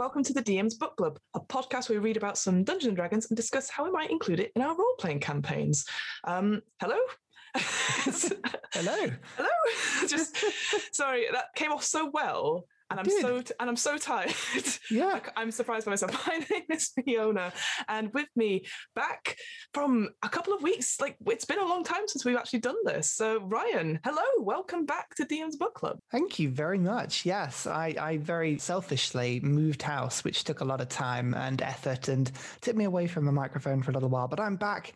welcome to the DM's Book Club, a podcast where we read about some Dungeons and Dragons and discuss how we might include it in our role playing campaigns. Um, hello? Hello. hello? Just sorry, that came off so well. And I'm did. so and I'm so tired. Yeah. I'm surprised by myself. My name is Fiona, and with me back from a couple of weeks. Like it's been a long time since we've actually done this. So Ryan, hello, welcome back to DM's Book Club. Thank you very much. Yes, I, I very selfishly moved house, which took a lot of time and effort and took me away from the microphone for a little while. But I'm back,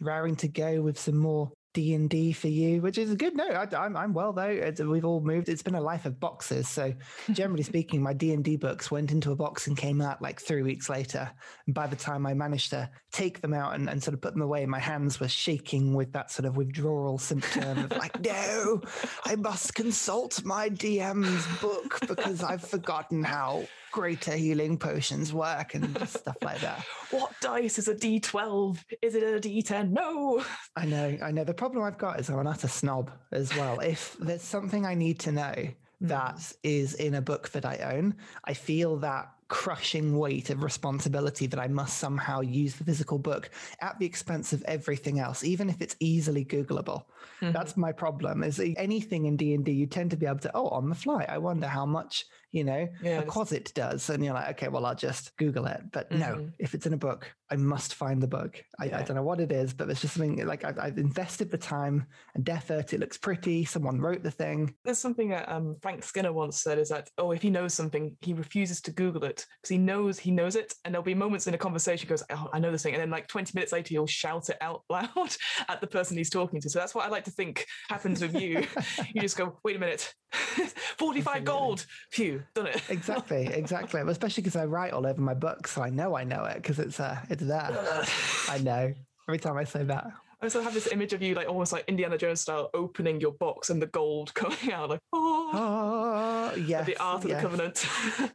raring to go with some more D and D for you, which is a good. No, I, I'm I'm well though. It's, we've all moved. It's been a life of boxes. So generally speaking, my D and D books went into a box and came out like three weeks later. And by the time I managed to take them out and, and sort of put them away, my hands were shaking with that sort of withdrawal symptom of like, no, I must consult my DM's book because I've forgotten how greater healing potions work and stuff like that. What dice is a D12? Is it a D10? No. I know, I know. The problem I've got is I'm an utter snob as well. If there's something I need to know hmm. that is in a book that I own, I feel that crushing weight of responsibility that I must somehow use the physical book at the expense of everything else, even if it's easily Googleable. That's mm-hmm. my problem. Is anything in D and D, you tend to be able to, oh, on the fly. I wonder how much you know Yeah, a quasit does, and you're like, okay, well, I'll just Google it. But no, if it's in a book, I must find the book. I, I don't know what it is, but there's just something like I've, I've invested the time and effort. It looks pretty. Someone wrote the thing. There's something that um, Frank Skinner once said is that, oh, if he knows something, he refuses to Google it because he knows he knows it. And there'll be moments in a conversation he goes, oh, I know this thing. And then like 20 minutes later, he'll shout it out loud at the person he's talking to. So that's what I like to think happens with you. you just go, wait a minute, 45 gold. Phew, done it. Exactly, exactly. Especially because I write all over my book, so I know I know it because it's uh, it's there. I know. Every time I say that, I also have this image of you, like almost like Indiana Jones style, opening your box and the gold coming out, like, oh, oh yes, the Ark of yes. the Covenant.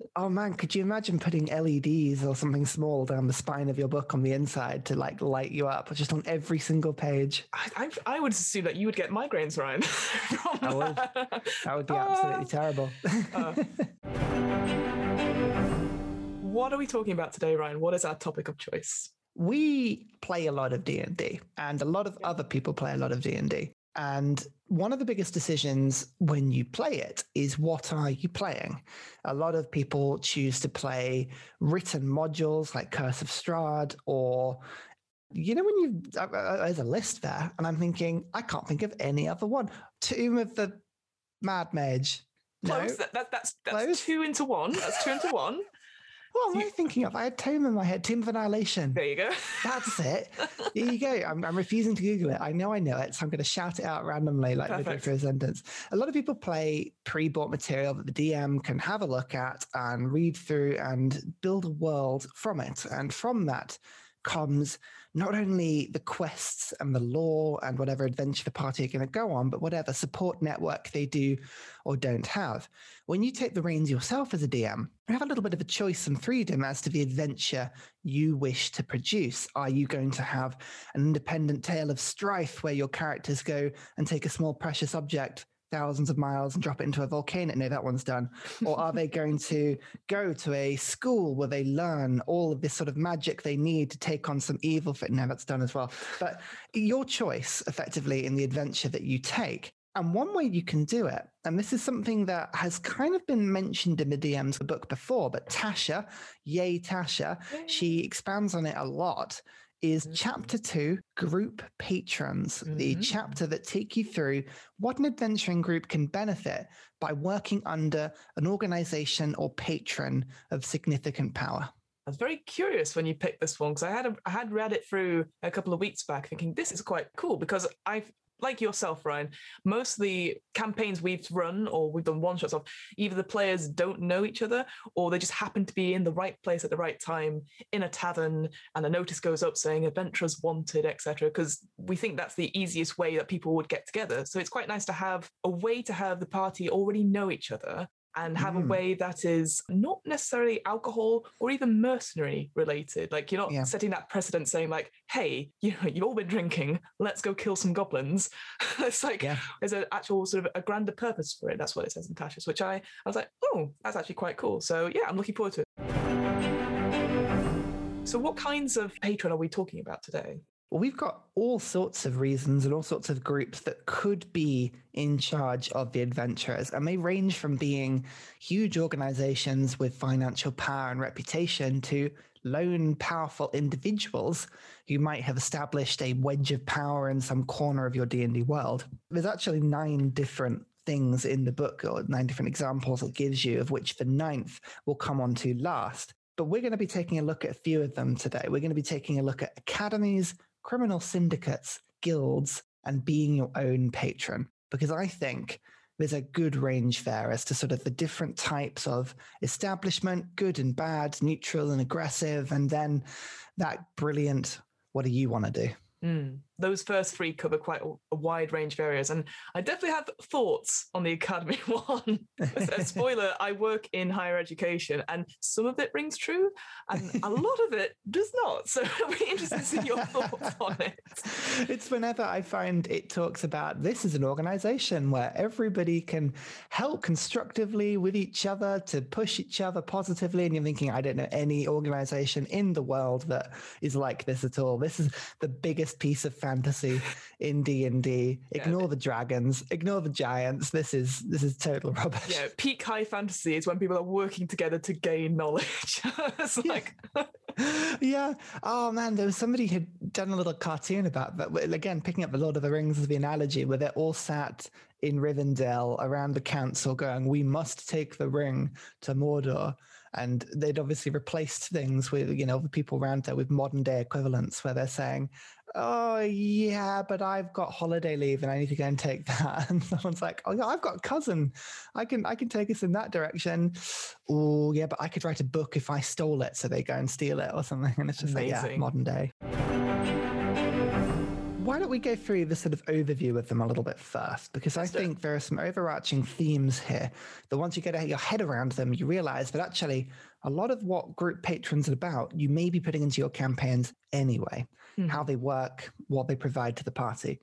Oh man, could you imagine putting LEDs or something small down the spine of your book on the inside to like light you up, just on every single page? I, I, I would assume that you would get migraines, Ryan. I would. that. Would be Ah. absolutely terrible. What are we talking about today, Ryan? What is our topic of choice? We play a lot of D&D and a lot of other people play a lot of D&D. And one of the biggest decisions when you play it is what are you playing? A lot of people choose to play written modules like Curse of Strahd or you know when you uh, uh, there's a list there and I'm thinking I can't think of any other one. Tomb of the Mad Mage. No. Close. That, that, that's that's Close. two into one. That's two into one. What am I thinking of? I had Tomb in my head. Tomb of Annihilation. There you go. That's it. there you go. I'm, I'm refusing to Google it. I know I know it, so I'm going to shout it out randomly, like Perfect. through a sentence. A lot of people play pre-bought material that the DM can have a look at and read through and build a world from it. And from that comes not only the quests and the lore and whatever adventure the party are going to go on, but whatever support network they do or don't have. When you take the reins yourself as a DM, you have a little bit of a choice and freedom as to the adventure you wish to produce. Are you going to have an independent tale of strife where your characters go and take a small precious object? Thousands of miles and drop it into a volcano. No, that one's done. Or are they going to go to a school where they learn all of this sort of magic they need to take on some evil? Fit? No, that's done as well. But your choice, effectively, in the adventure that you take. And one way you can do it, and this is something that has kind of been mentioned in the DM's book before, but Tasha, yay Tasha, she expands on it a lot, is mm-hmm. chapter two, group patrons, the mm-hmm. chapter that take you through what an adventuring group can benefit by working under an organization or patron of significant power. I was very curious when you picked this one because I had a, I had read it through a couple of weeks back, thinking this is quite cool because I've like yourself, Ryan. Most of the campaigns we've run or we've done one shots of, either the players don't know each other or they just happen to be in the right place at the right time in a tavern, and a notice goes up saying adventurers wanted, etc. Because we think that's the easiest way that people would get together. So it's quite nice to have a way to have the party already know each other and have a Mm. way that is not necessarily alcohol or even mercenary related. Like you're not Yeah. setting that precedent saying like, hey, you know, you've all been drinking, let's go kill some goblins. it's like Yeah. there's an actual sort of a grander purpose for it. That's what it says in Tasha's, which I, I was like, oh, that's actually quite cool. So yeah, I'm looking forward to it. So, what kinds of patron are we talking about today? Well, we've got all sorts of reasons and all sorts of groups that could be in charge of the adventurers, and they range from being huge organizations with financial power and reputation to lone, powerful individuals who might have established a wedge of power in some corner of your D&D world. There's actually nine different things in the book or nine different examples it gives you of which the ninth will come on to last but we're going to be taking a look at a few of them today. We're going to be taking a look at academies, criminal syndicates, guilds, and being your own patron, because I think there's a good range there as to sort of the different types of establishment, good and bad, neutral and aggressive, and then that brilliant, what do you want to do? Mm. Those first three cover quite a, wide range of areas. And I definitely have thoughts on the Academy one. spoiler, I work in higher education and some of it rings true and a lot of it does not. So I'll be interested to see your thoughts on it. It's whenever I find it talks about this is an organization where everybody can help constructively with each other to push each other positively. And you're thinking, I don't know any organization in the world that is like this at all. This is the biggest piece of fantasy in D and D. Ignore yeah. the dragons, ignore the giants. This is this is total rubbish. Yeah, peak high fantasy is when people are working together to gain knowledge. it's like yeah. Oh man, there was somebody who'd done a little cartoon about that. Again, picking up the Lord of the Rings as the analogy, where they're all sat in Rivendell around the council going, We must take the ring to Mordor and they'd obviously replaced things with you know the people around there with modern day equivalents where they're saying oh yeah but i've got holiday leave and i need to go and take that. And someone's like oh yeah i've got a cousin. I can i can take us in that direction. Oh yeah but i could write a book if i stole it so they go and steal it or something. And it's just Amazing. like yeah modern day. Why don't we go through the sort of overview of them a little bit first? Because I think there are some overarching themes here. That once you get your head around them, you realize that actually a lot of what group patrons are about, you may be putting into your campaigns anyway, mm. how they work, what they provide to the party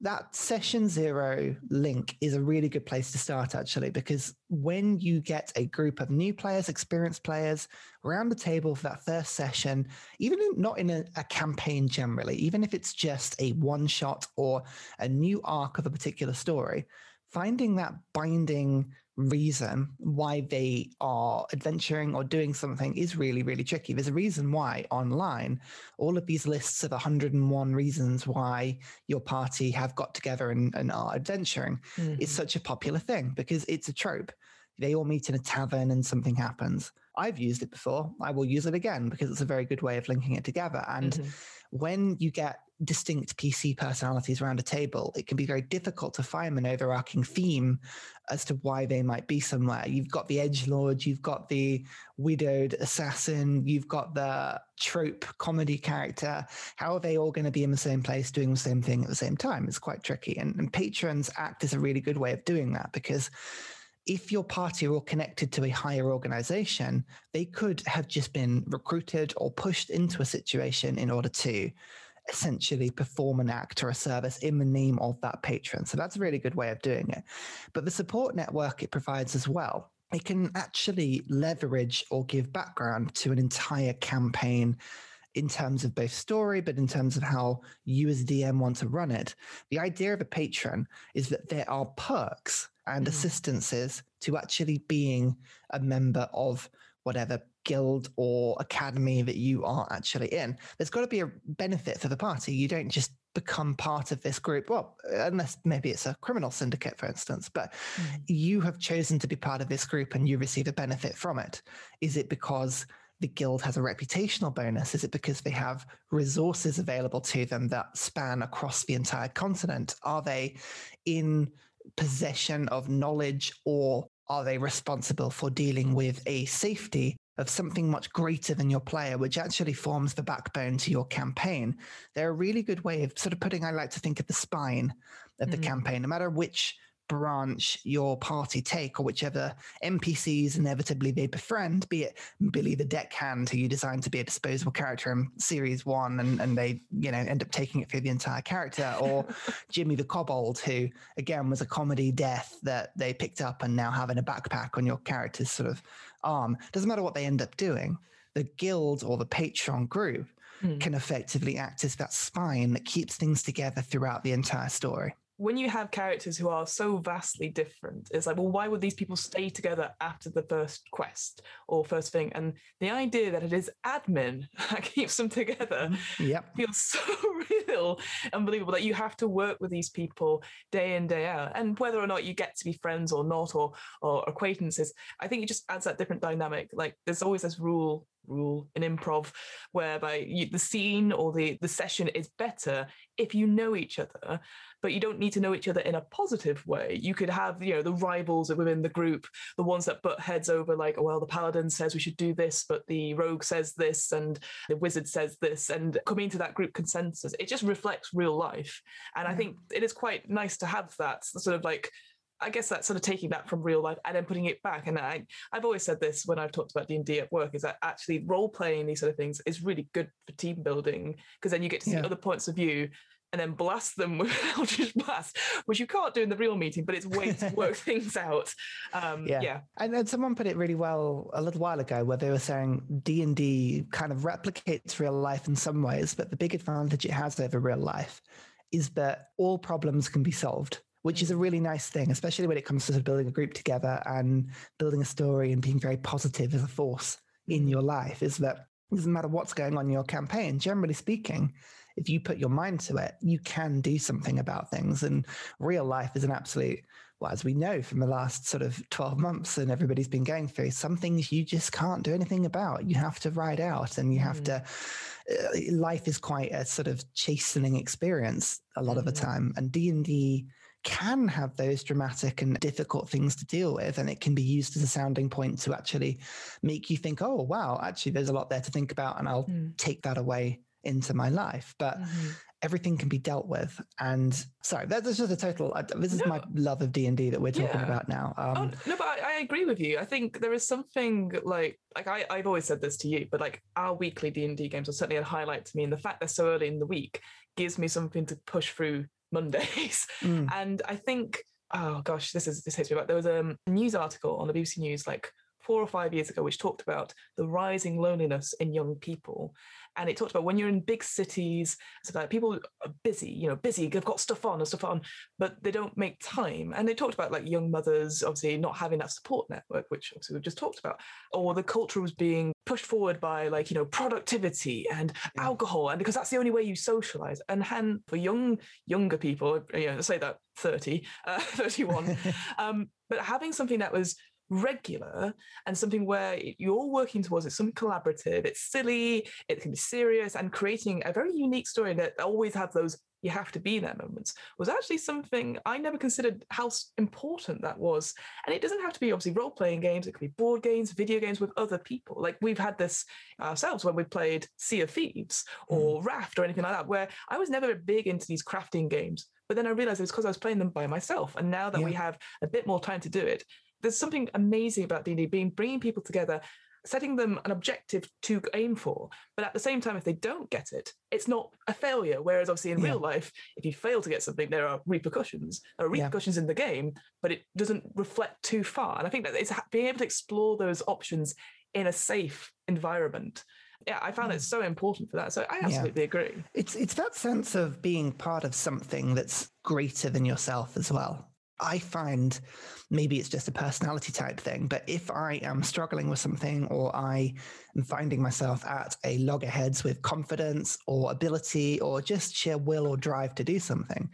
that session zero link is a really good place to start actually because when you get a group of new players experienced players around the table for that first session even in, not in a, a campaign generally even if it's just a one shot or a new arc of a particular story finding that binding reason why they are adventuring or doing something is really, really tricky. There's a reason why online, all of these lists of 101 reasons why your party have got together and, and are adventuring mm-hmm. is such a popular thing because it's a trope. They all meet in a tavern and something happens. I've used it before. I will use it again because it's a very good way of linking it together. And mm-hmm. when you get distinct PC personalities around a table, it can be very difficult to find an overarching theme as to why they might be somewhere. You've got the edge lord, you've got the widowed assassin, you've got the trope comedy character. How are they all going to be in the same place doing the same thing at the same time? It's quite tricky. And, and patrons act as a really good way of doing that because if your party are all connected to a higher organization, they could have just been recruited or pushed into a situation in order to essentially perform an act or a service in the name of that patron. So that's a really good way of doing it. But the support network it provides as well, it can actually leverage or give background to an entire campaign in terms of both story, but in terms of how you as a DM want to run it. The idea of a patron is that there are perks and mm. assistances to actually being a member of whatever guild or academy that you are actually in. There's got to be a benefit for the party. You don't just become part of this group. Well, unless maybe it's a criminal syndicate, for instance, but mm. you have chosen to be part of this group and you receive a benefit from it. Is it because the guild has a reputational bonus? Is it because they have resources available to them that span across the entire continent? Are they in possession of knowledge or are they responsible for dealing with a safety of something much greater than your player, which actually forms the backbone to your campaign. They're a really good way of sort of putting, I like to think of the spine of the mm-hmm. campaign, no matter which branch your party take or whichever NPCs inevitably they befriend, be it Billy the deckhand, who you designed to be a disposable character in series one and, and they, you know, end up taking it through the entire character, or Jimmy the kobold, who again was a comedy death that they picked up and now have in a backpack on your character's sort of arm. Doesn't matter what they end up doing. The guild or the patron group Mm. can effectively act as that spine that keeps things together throughout the entire story. When you have characters who are so vastly different, it's like, well, why would these people stay together after the first quest or first thing? And the idea that it is admin that keeps them together mm-hmm. Yep. feels so real, unbelievable that you have to work with these people day in, day out. And whether or not you get to be friends or not, or or acquaintances, I think it just adds that different dynamic. Like there's always this rule rule in improv whereby you, the scene or the the session is better if you know each other but you don't need to know each other in a positive way. You could have, you know, the rivals within the group, the ones that butt heads over, like, oh, well, the paladin says we should do this, but the rogue says this, and the wizard says this, and coming to that group consensus, it just reflects real life. And I mm. think it is quite nice to have that sort of like. I guess that's sort of taking that from real life and then putting it back. And I, I've always said this when I've talked about D and D at work is that actually role playing these sort of things is really good for team building because then you get to see Yeah. other points of view and then blast them with Eldritch Blast, which you can't do in the real meeting, but it's way to work things out. Um, Yeah. yeah. And then someone put it really well a little while ago, where they were saying D and D kind of replicates real life in some ways, but the big advantage it has over real life is that all problems can be solved, which is a really nice thing, especially when it comes to sort of building a group together and building a story and being very positive as a force in your life. Is that it doesn't matter what's going on in your campaign. Generally speaking, if you put your mind to it, you can do something about things. And real life is an absolute well, as we know from the last sort of 12 months and everybody's been going through, some things you just can't do anything about. You have to ride out and you have Mm. to, uh, life is quite a sort of chastening experience a lot of the Mhm. time. And D&D can have those dramatic and difficult things to deal with. And it can be used as a sounding point to actually make you think, oh, wow, actually, there's a lot there to think about. And I'll Mm. take that away into my life. But Mhm. everything can be dealt with. And sorry, that- that's just a total. uh, This is my love of D and D that we're talking Yeah. about now. Um, oh, no, but I, I agree with you. I think there is something like like I, I've always said this to you, but like our weekly D and D games are certainly a highlight to me, and the fact they're so early in the week gives me something to push through Mondays. mm, And I think, oh gosh, this is this hits me back. There was um, a news article on the BBC News like four or five years ago, which talked about the rising loneliness in young people. And it talked about when you're in big cities, so that people are busy, you know, busy, they've got stuff on and stuff on, but they don't make time. And they talked about like young mothers, obviously not having that support network, which obviously we've just talked about, or the culture was being pushed forward by like, you know, productivity and Yeah. alcohol. And because that's the only way you socialize. And hen for young, younger people, you know, say that 30, uh, 31, um, but having something that was regular and something where you're working towards it, something collaborative, it's silly, it can be serious, and creating a very unique story that always have those you have to be there moments was actually something I never considered how important that was. And it doesn't have to be obviously role playing games, it could be board games, video games with other people. Like we've had this ourselves when we played Sea of Thieves mm. or Raft or anything like that, where I was never big into these crafting games. But then I realized it was because I was playing them by myself. And now that we have a bit more time to do it, there's something amazing about D&D being bringing people together setting them an objective to aim for but at the same time if they don't get it it's not a failure. Whereas obviously in Yeah. real life if you fail to get something there are repercussions. There are Yeah. repercussions in the game but it doesn't reflect too far. And i think that it's being able to explore those options in a safe environment. Yeah i found it so important for that. So i absolutely agree. It's it's that sense of being part of something that's greater than yourself as well. I find maybe it's just a personality type thing, but if I am struggling with something or I am finding myself at a loggerheads with confidence or ability or just sheer will or drive to do something,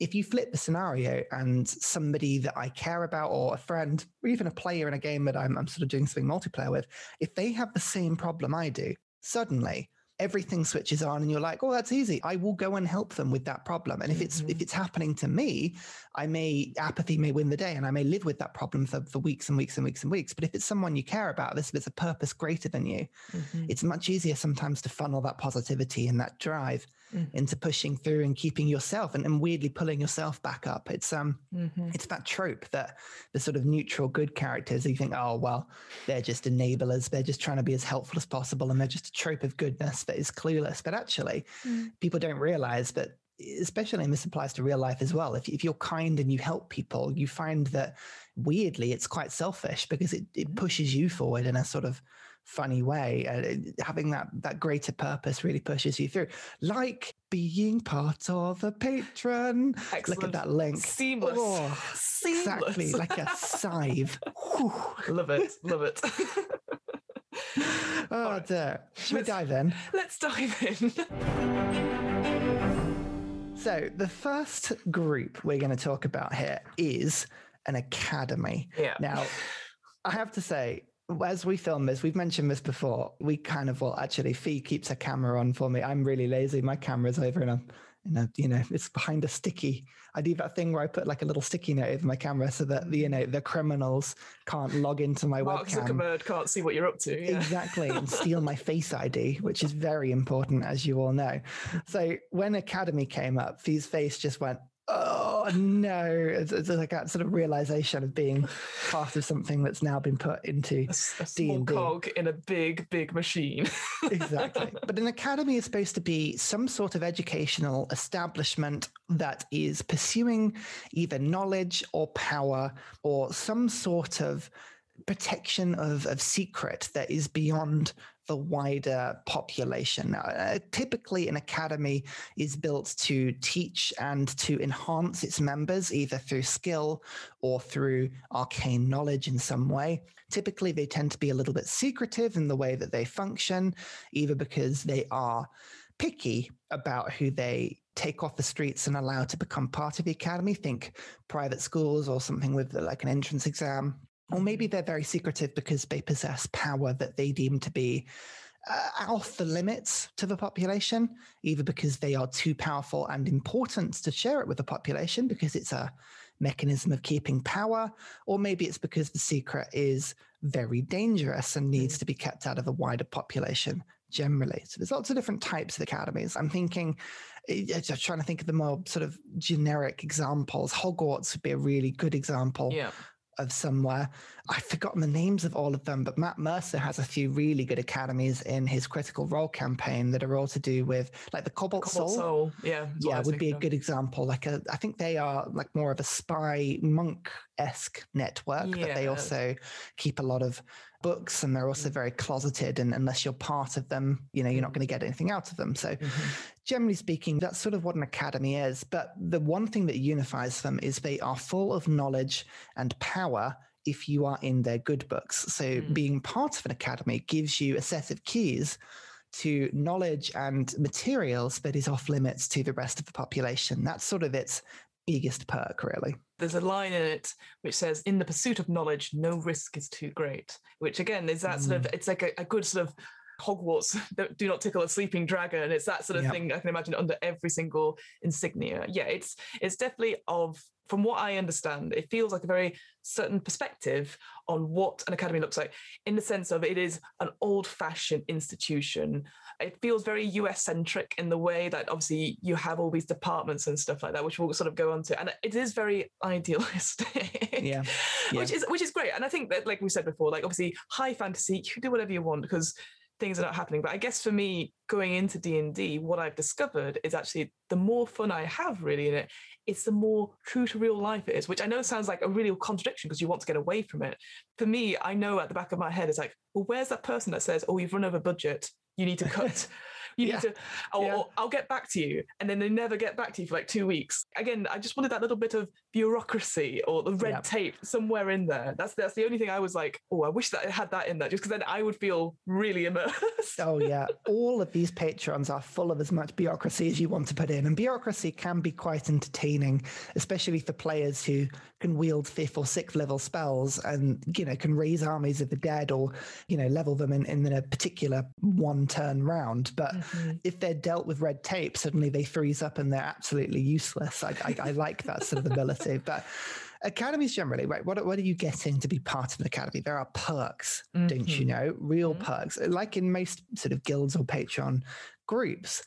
if you flip the scenario and somebody that I care about or a friend or even a player in a game that I'm, I'm sort of doing something multiplayer with, if they have the same problem I do, suddenly everything switches on and you're like oh that's easy i will go and help them with that problem and if it's if Mhm. it's happening to me i may apathy may win the day and i may live with that problem for, for weeks and weeks and weeks and weeks but if it's someone you care about this if it's a purpose greater than you Mhm. it's much easier sometimes to funnel that positivity and that drive Mhm. into pushing through and keeping yourself and, and weirdly pulling yourself back up it's um Mhm. it's that trope that the sort of neutral good characters you think oh well they're just enablers they're just trying to be as helpful as possible and they're just a trope of goodness that is clueless but actually Mm. people don't realize that especially and this applies to real life as well if, if you're kind and you help people you find that weirdly, it's quite selfish because it, it pushes you forward in a sort of funny way. Uh, having that that greater purpose really pushes you through, like being part of a patron. Excellent. Look at that link. Seamless. Oh, Seamless. exactly, like a scythe. Whew. love it. Love it. Oh right. dear. Should we Let's- dive in? Let's dive in. So the first group we're going to talk about here is an academy. Yeah. Now, I have to say, as we film this, we've mentioned this before. We kind of well, actually, Fee keeps a camera on for me. I'm really lazy. My camera's over in a, in a, you know, it's behind a sticky. I do that thing where I put like a little sticky note over my camera so that the, you know, the criminals can't log into my Mark webcam. Zuckerberg can't see what you're up to. Yeah. Exactly, and steal my face ID, which is very important, as you all know. So when Academy came up, Fee's face just went, "Oh no!" It's, it's like that sort of realization of being part of something that's now been put into A, a small D&D. cog in a big, big machine. exactly. But an academy is supposed to be some sort of educational establishment that is pursuing either knowledge or power or some sort of protection of, of secret that is beyond the wider population. Uh, typically, an academy is built to teach and to enhance its members, either through skill or through arcane knowledge in some way. Typically, they tend to be a little bit secretive in the way that they function, either because they are picky about who they take off the streets and allow to become part of the academy. Think private schools or something with like an entrance exam. Or maybe they're very secretive because they possess power that they deem to be uh, off the limits to the population, either because they are too powerful and important to share it with the population because it's a mechanism of keeping power, or maybe it's because the secret is very dangerous and needs to be kept out of the wider population generally. So there's lots of different types of academies. I'm thinking, eh, just trying to think of the more sort of generic examples. Hogwarts would be a really good example yeah. Of somewhere. I've forgotten the names of all of them, but Matt Mercer has a few really good academies in his Critical Role campaign that are all to do with like the Cobalt, Cobalt Soul. Soul. Yeah. is what I Yeah, would be a good example. Like a, I think they are like more of a spy monk esque network, but they also keep a lot of books and they're Mm. also very closeted. And unless you're part of them, you know, you're not going to get anything out of them. So Mhm. generally speaking, that's sort of what an academy is. But the one thing that unifies them is they are full of knowledge and power if you are in their good books. So Mm. being part of an academy gives you a set of keys to knowledge and materials that is off limits to the rest of the population. That's sort of its biggest perk, really. There's a line in it which says, "In the pursuit of knowledge, no risk is too great." Which again is that sort of mm. it's like a, a good sort of Hogwarts. Do not tickle a sleeping dragon. It's that sort of Yep. thing I can imagine under every single insignia. Yeah, it's it's definitely of from what I understand, it feels like a very certain perspective on what an academy looks like, in the sense of it is an old-fashioned institution. It feels very US centric in the way that obviously you have all these departments and stuff like that, which we'll sort of go on to. And it is very idealistic. Yeah. Which is which is great. And I think that like we said before, like obviously high fantasy, you can do whatever you want because things are not happening. But I guess for me, going into D&D, what I've discovered is actually the more fun I have really in it, it's the more true to real life it is, which I know sounds like a real contradiction because you want to get away from it. For me, I know at the back of my head, it's like, well, where's that person that says, oh, you've run over budget, you need to cut. You Yeah. need to, Yeah. or I'll get back to you. And then they never get back to you for like two weeks. Again, I just wanted that little bit of bureaucracy or the red Yeah. tape somewhere in there. That's that's the only thing I was like, oh, I wish that I had that in there, just because then I would feel really immersed. Oh yeah, all of these patrons are full of as much bureaucracy as you want to put in, and bureaucracy can be quite entertaining, especially for players who can wield fifth or sixth level spells and you know can raise armies of the dead or you know level them in, in a particular one turn round. But Mhm. if they're dealt with red tape, suddenly they freeze up and they're absolutely useless. I, I, I like that sort of ability, but. Academies generally, right? What, what are you getting to be part of an academy? There are perks, don't you Mhm. know? Real Mhm. perks. Like in most sort of guilds or patron groups,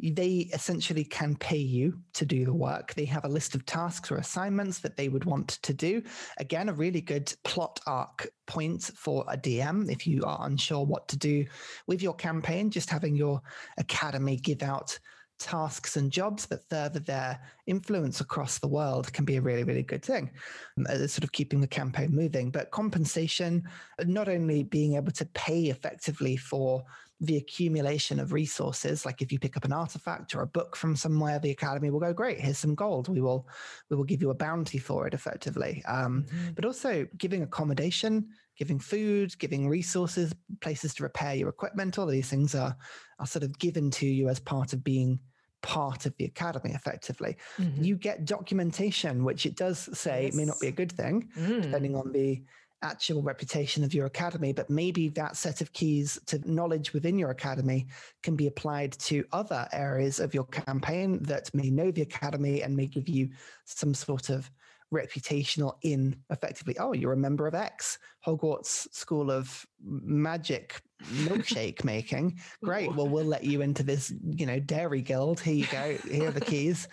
they essentially can pay you to do the work. They have a list of tasks or assignments that they would want to do. Again, a really good plot arc point for a DM if you are unsure what to do with your campaign, just having your academy give out tasks and jobs that further their influence across the world can be a really, really good thing. Um, sort of keeping the campaign moving. But compensation, not only being able to pay effectively for the accumulation of resources like if you pick up an artifact or a book from somewhere the academy will go great here's some gold we will we will give you a bounty for it effectively um, mm-hmm. but also giving accommodation giving food giving resources places to repair your equipment all these things are are sort of given to you as part of being part of the academy effectively mm-hmm. you get documentation which it does say yes. may not be a good thing mm. depending on the actual reputation of your academy, but maybe that set of keys to knowledge within your academy can be applied to other areas of your campaign that may know the academy and may give you some sort of reputational in effectively oh you're a member of x hogwarts school of magic milkshake making great well we'll let you into this you know dairy guild here you go here are the keys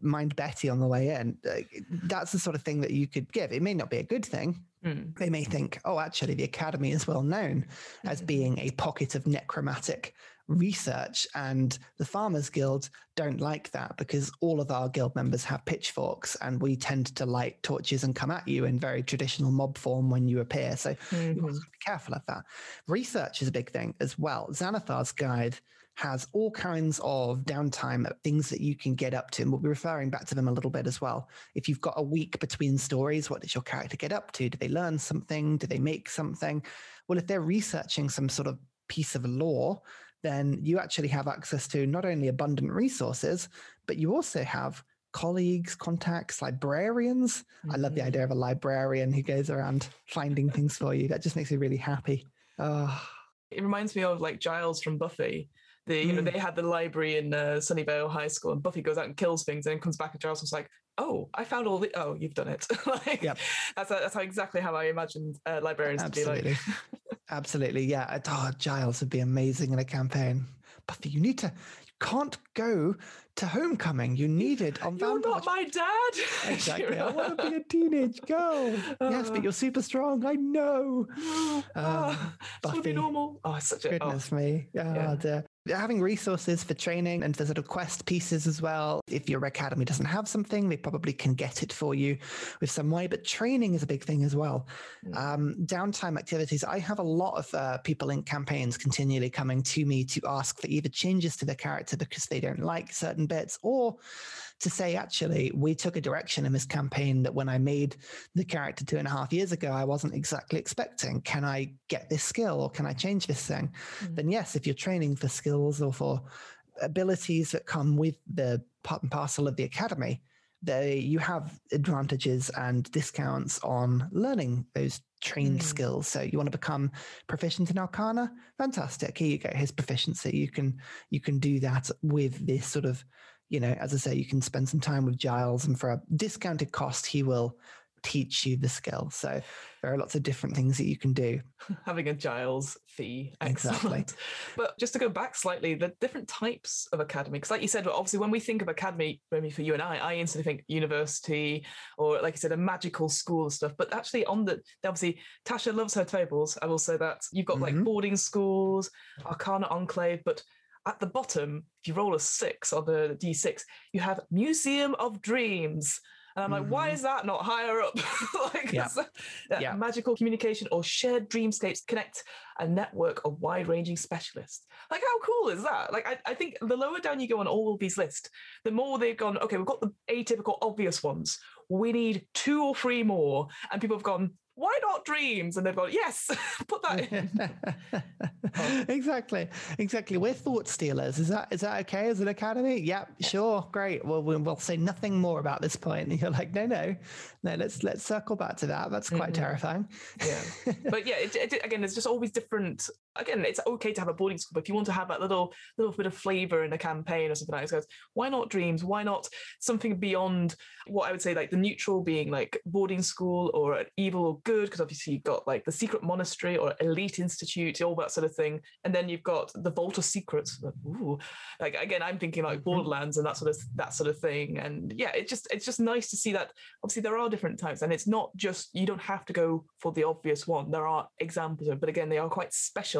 mind Betty on the way in. That's the sort of thing that you could give. It may not be a good thing. Mm. They may think, oh, actually, the Academy is well known as being a pocket of necromantic research. And the Farmers Guild don't like that because all of our guild members have pitchforks and we tend to light torches and come at you in very traditional mob form when you appear. So mm-hmm. you must be careful of that. Research is a big thing as well. Xanathar's guide has all kinds of downtime things that you can get up to. And we'll be referring back to them a little bit as well. If you've got a week between stories, what does your character get up to? Do they learn something? Do they make something? Well, if they're researching some sort of piece of lore, then you actually have access to not only abundant resources, but you also have colleagues, contacts, librarians. Mm-hmm. I love the idea of a librarian who goes around finding things for you. That just makes me really happy. Oh. It reminds me of like Giles from Buffy, the you know mm. they had the library in uh, Sunnyvale High School, and Buffy goes out and kills things, and then comes back and Giles was like, "Oh, I found all the oh, you've done it." like, yep. that's that's how exactly how I imagined uh, librarians Absolutely. to be like. Absolutely, yeah. Oh, Giles would be amazing in a campaign. Buffy, you need to you can't go to homecoming. You need it on You're not my dad. Exactly. I want to be a teenage girl. Uh, yes, but you're super strong. I know. Uh, um, Buffy. Be normal. Oh, such a goodness oh. me. Oh, yeah having resources for training and for sort of quest pieces as well. If your academy doesn't have something, they probably can get it for you with some way. But training is a big thing as well. Mm. Um, downtime activities. I have a lot of uh, people in campaigns continually coming to me to ask for either changes to their character because they don't like certain bits or to say, actually, we took a direction in this campaign that when I made the character two and a half years ago, I wasn't exactly expecting. Can I get this skill or can I change this thing? Mm. Then, yes, if you're training for skills or for abilities that come with the part and parcel of the academy, they you have advantages and discounts on learning those trained mm. skills. So you want to become proficient in Arcana? Fantastic. Here you go. Here's proficiency. You can you can do that with this sort of you know, as I say, you can spend some time with Giles, and for a discounted cost, he will teach you the skill. So there are lots of different things that you can do. Having a Giles fee. Excellent. Exactly. but just to go back slightly, the different types of academy, because like you said, obviously when we think of academy, maybe for you and I, I instantly think university or like you said, a magical school stuff. But actually on the, obviously Tasha loves her tables. I will say that you've got mm-hmm. like boarding schools, Arcana Enclave, but at the bottom, if you roll a six on the d6, you have Museum of Dreams. And I'm like, mm-hmm. why is that not higher up? like, yeah. yeah. magical communication or shared dreamscapes connect a network of wide ranging specialists. Like, how cool is that? Like, I, I think the lower down you go on all of these lists, the more they've gone, okay, we've got the atypical obvious ones. We need two or three more. And people have gone, why not dreams? And they've gone, yes, put that in. exactly, exactly. We're thought stealers. Is that is that okay as an academy? Yep, sure, great. Well, we'll say nothing more about this point. And you're like, no, no, no. Let's let's circle back to that. That's quite mm-hmm. terrifying. Yeah, but yeah, it, it, again, there's just always different. Again, it's okay to have a boarding school, but if you want to have that little little bit of flavor in a campaign or something like that, why not dreams? Why not something beyond what I would say like the neutral being like boarding school or an evil or good because obviously you've got like the secret monastery or elite institute, all that sort of thing, and then you've got the vault of secrets. Ooh, like again, I'm thinking like mm-hmm. Borderlands and that sort of that sort of thing. And yeah, it's just it's just nice to see that. Obviously, there are different types, and it's not just you don't have to go for the obvious one. There are examples of, but again, they are quite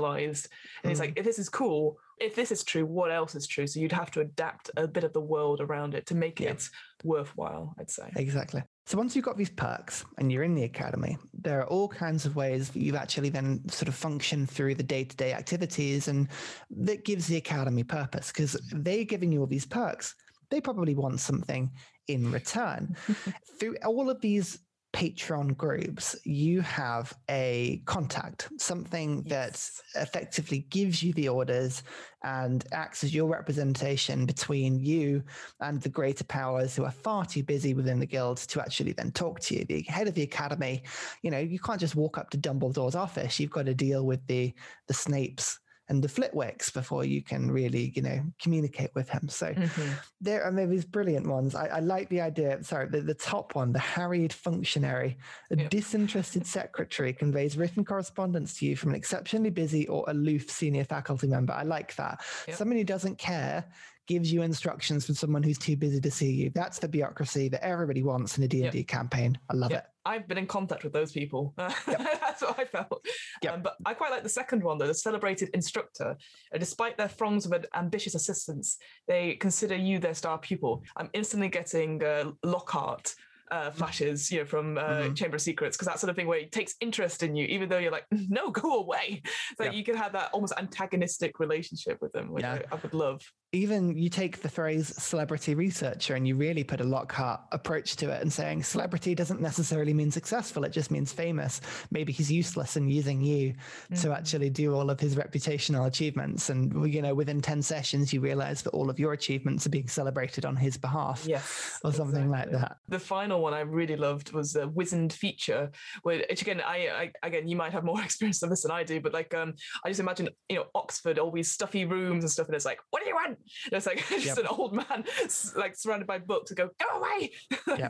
And mm. it's like if this is cool, if this is true, what else is true? So you'd have to adapt a bit of the world around it to make yeah. it worthwhile, I'd say. Exactly. So once you've got these perks and you're in the academy, there are all kinds of ways that you've actually then sort of function through the day-to-day activities and that gives the academy purpose because they're giving you all these perks. They probably want something in return. through all of these patron groups, you have a contact, something yes. that effectively gives you the orders and acts as your representation between you and the greater powers who are far too busy within the guild to actually then talk to you. The head of the academy, you know, you can't just walk up to Dumbledore's office. You've got to deal with the the Snapes and the Flitwicks before you can really, you know, communicate with him. So mm-hmm. there are these brilliant ones. I, I, like the idea. Sorry, the, the top one, the harried functionary, a yep. disinterested secretary conveys written correspondence to you from an exceptionally busy or aloof senior faculty member. I like that. Yep. Someone who doesn't care gives you instructions from someone who's too busy to see you. That's the bureaucracy that everybody wants in a D&D yep. campaign. I love yep. it. I've been in contact with those people. Yep. That's what I felt. Um, but I quite like the second one, though, the celebrated instructor. Uh, despite their throngs of ambitious assistants, they consider you their star pupil. I'm instantly getting uh, Lockhart uh, flashes, you know, from uh, mm-hmm. Chamber of Secrets, because that sort of thing where he takes interest in you, even though you're like, no, go away. So yeah. you can have that almost antagonistic relationship with them, which yeah. I, I, would love even you take the phrase celebrity researcher and you really put a Lockhart approach to it and saying celebrity doesn't necessarily mean successful, it just means famous. Maybe he's useless in using you mm-hmm. to actually do all of his reputational achievements. And, you know, within 10 sessions, you realize that all of your achievements are being celebrated on his behalf. Yes. Or something exactly. like that. The final one I really loved was a wizened fixture, which again, I, I, again, you might have more experience of this than I do, but like, um, I just imagine, you know, Oxford, all these stuffy rooms and stuff. And it's like, what do you want? It's like just yep. an old man, like surrounded by books, and go, go away. Yeah,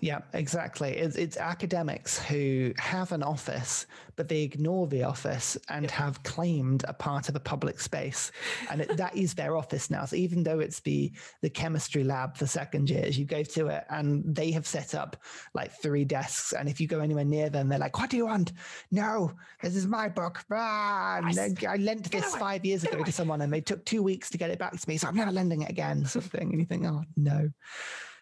yeah, exactly. It's, it's academics who have an office, but they ignore the office and yep. have claimed a part of a public space, and it, that is their office now. So even though it's the the chemistry lab for second years, you go to it, and they have set up like three desks, and if you go anywhere near them, they're like, "What do you want? No, this is my book. Ah, I, I lent this five years ago to someone, and they took two weeks to get it back to me." So I'm never lending it again, sort of thing. And you think, oh no.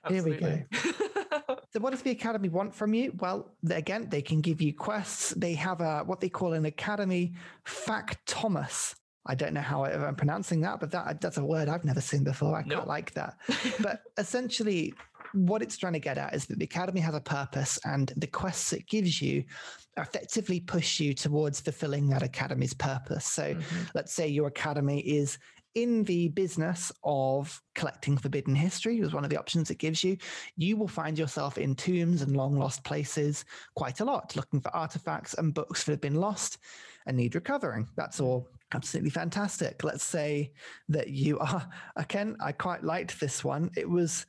Absolutely. Here we go. so, what does the academy want from you? Well, again, they can give you quests. They have a what they call an academy factomus. I don't know how I'm pronouncing that, but that that's a word I've never seen before. I nope. quite like that. but essentially, what it's trying to get at is that the academy has a purpose, and the quests it gives you effectively push you towards fulfilling that academy's purpose. So, mm-hmm. let's say your academy is in the business of collecting forbidden history is one of the options it gives you you will find yourself in tombs and long lost places quite a lot looking for artifacts and books that have been lost and need recovering that's all absolutely fantastic let's say that you are again i quite liked this one it was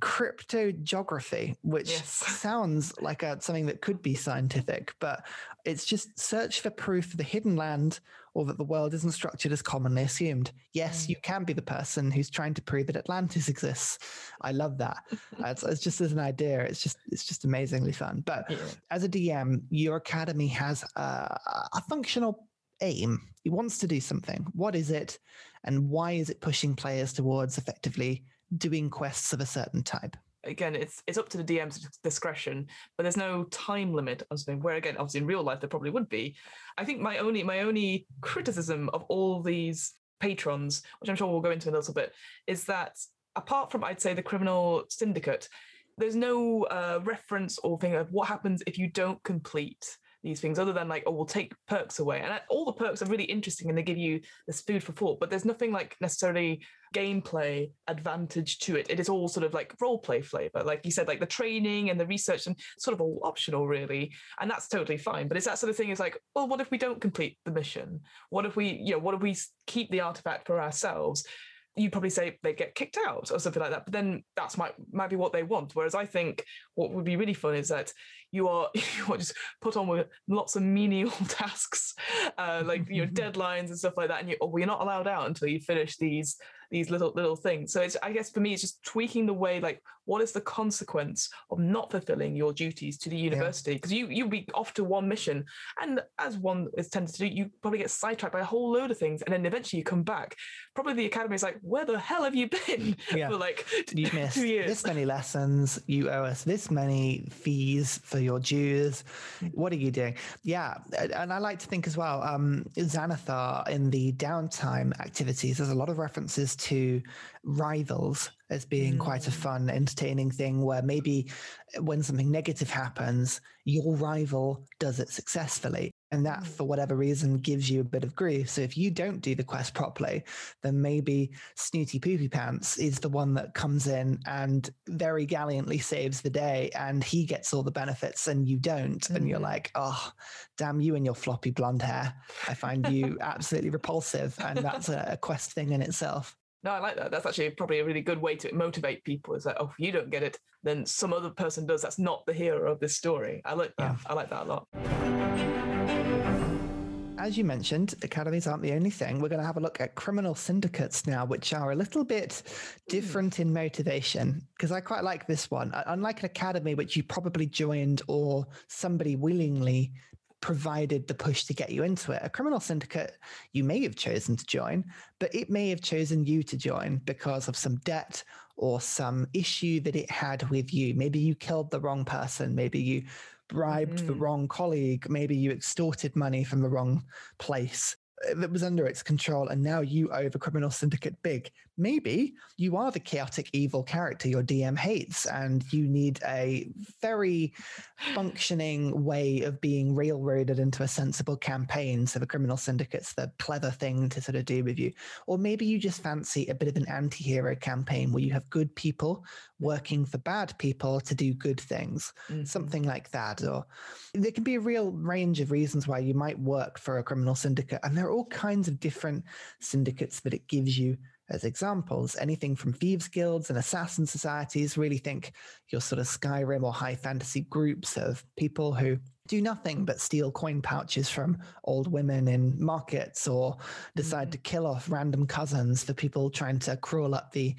cryptogeography, which yes. sounds like a, something that could be scientific, but it's just search for proof of the hidden land or that the world isn't structured as commonly assumed. Yes, mm. you can be the person who's trying to prove that Atlantis exists. I love that. it's, it's, just as an idea, it's just it's just amazingly fun. But yeah. as a DM, your academy has a, a functional aim. It wants to do something. What is it, and why is it pushing players towards effectively doing quests of a certain type? again, it's it's up to the DM's discretion, but there's no time limit on something. Where again, obviously in real life there probably would be. I think my only my only criticism of all these patrons, which I'm sure we'll go into in a little bit, is that apart from I'd say the criminal syndicate, there's no uh, reference or thing of what happens if you don't complete these things other than like oh we'll take perks away. And uh, all the perks are really interesting and they give you this food for thought but there's nothing like necessarily gameplay advantage to it. It is all sort of like role play flavor. Like you said like the training and the research and sort of all optional really. And that's totally fine but it's that sort of thing is like well what if we don't complete the mission? What if we you know what if we keep the artifact for ourselves you probably say they get kicked out or something like that. But then that's might might be what they want. Whereas I think what would be really fun is that you are you are just put on with lots of menial tasks, uh, like you know deadlines and stuff like that, and you, oh, you're not allowed out until you finish these these little little things. So it's I guess for me it's just tweaking the way like what is the consequence of not fulfilling your duties to the university? Because yeah. you you'll be off to one mission and as one is tended to do you probably get sidetracked by a whole load of things and then eventually you come back. Probably the academy is like where the hell have you been? Yeah. for like you've missed this many lessons. You owe us this many fees for your dues. Hmm. what are you doing? Yeah and I like to think as well um Xanathar in the downtime activities there's a lot of references to rivals as being mm. quite a mm. fun, entertaining thing where maybe when something negative happens, your rival does it successfully. And that, mm. for whatever reason, gives you a bit of grief. So if you don't do the quest properly, then maybe Snooty Poopy Pants is the one that comes in and very gallantly saves the day and he gets all the benefits and you don't. Mm. And you're mm. like, oh, damn you and your floppy blonde hair. I find you absolutely repulsive. And that's a, a quest thing in itself. No, I like that. That's actually probably a really good way to motivate people. Is that oh, if you don't get it, then some other person does. That's not the hero of this story. I like that. Yeah. I like that a lot. As you mentioned, academies aren't the only thing. We're going to have a look at criminal syndicates now, which are a little bit hmm. different in motivation. Because I quite like this one. Uh, unlike an academy, which you probably joined or somebody willingly provided the push to get you into it. A criminal syndicate you may have chosen to join, but it may have chosen you to join because of some debt or some issue that it had with you. Maybe you killed the wrong person. Maybe you bribed mm. the wrong colleague. Maybe you extorted money from the wrong place that was under its control and now you owe the criminal syndicate big. Maybe you are the chaotic evil character your DM hates and you need a very functioning way of being railroaded into a sensible campaign. So the criminal syndicate's the clever thing to sort of do with you. Or maybe you just fancy a bit of an anti hero campaign where you have good people working for bad people to do good things, mm-hmm. something like that. Or there can be a real range of reasons why you might work for a criminal syndicate. And there are all kinds of different syndicates that it gives you as examples. Anything from thieves guilds and assassin societies, really think your sort of Skyrim or high fantasy groups of people who do nothing but steal coin pouches from old women in markets or decide mm-hmm. to kill off random cousins for people trying to crawl up the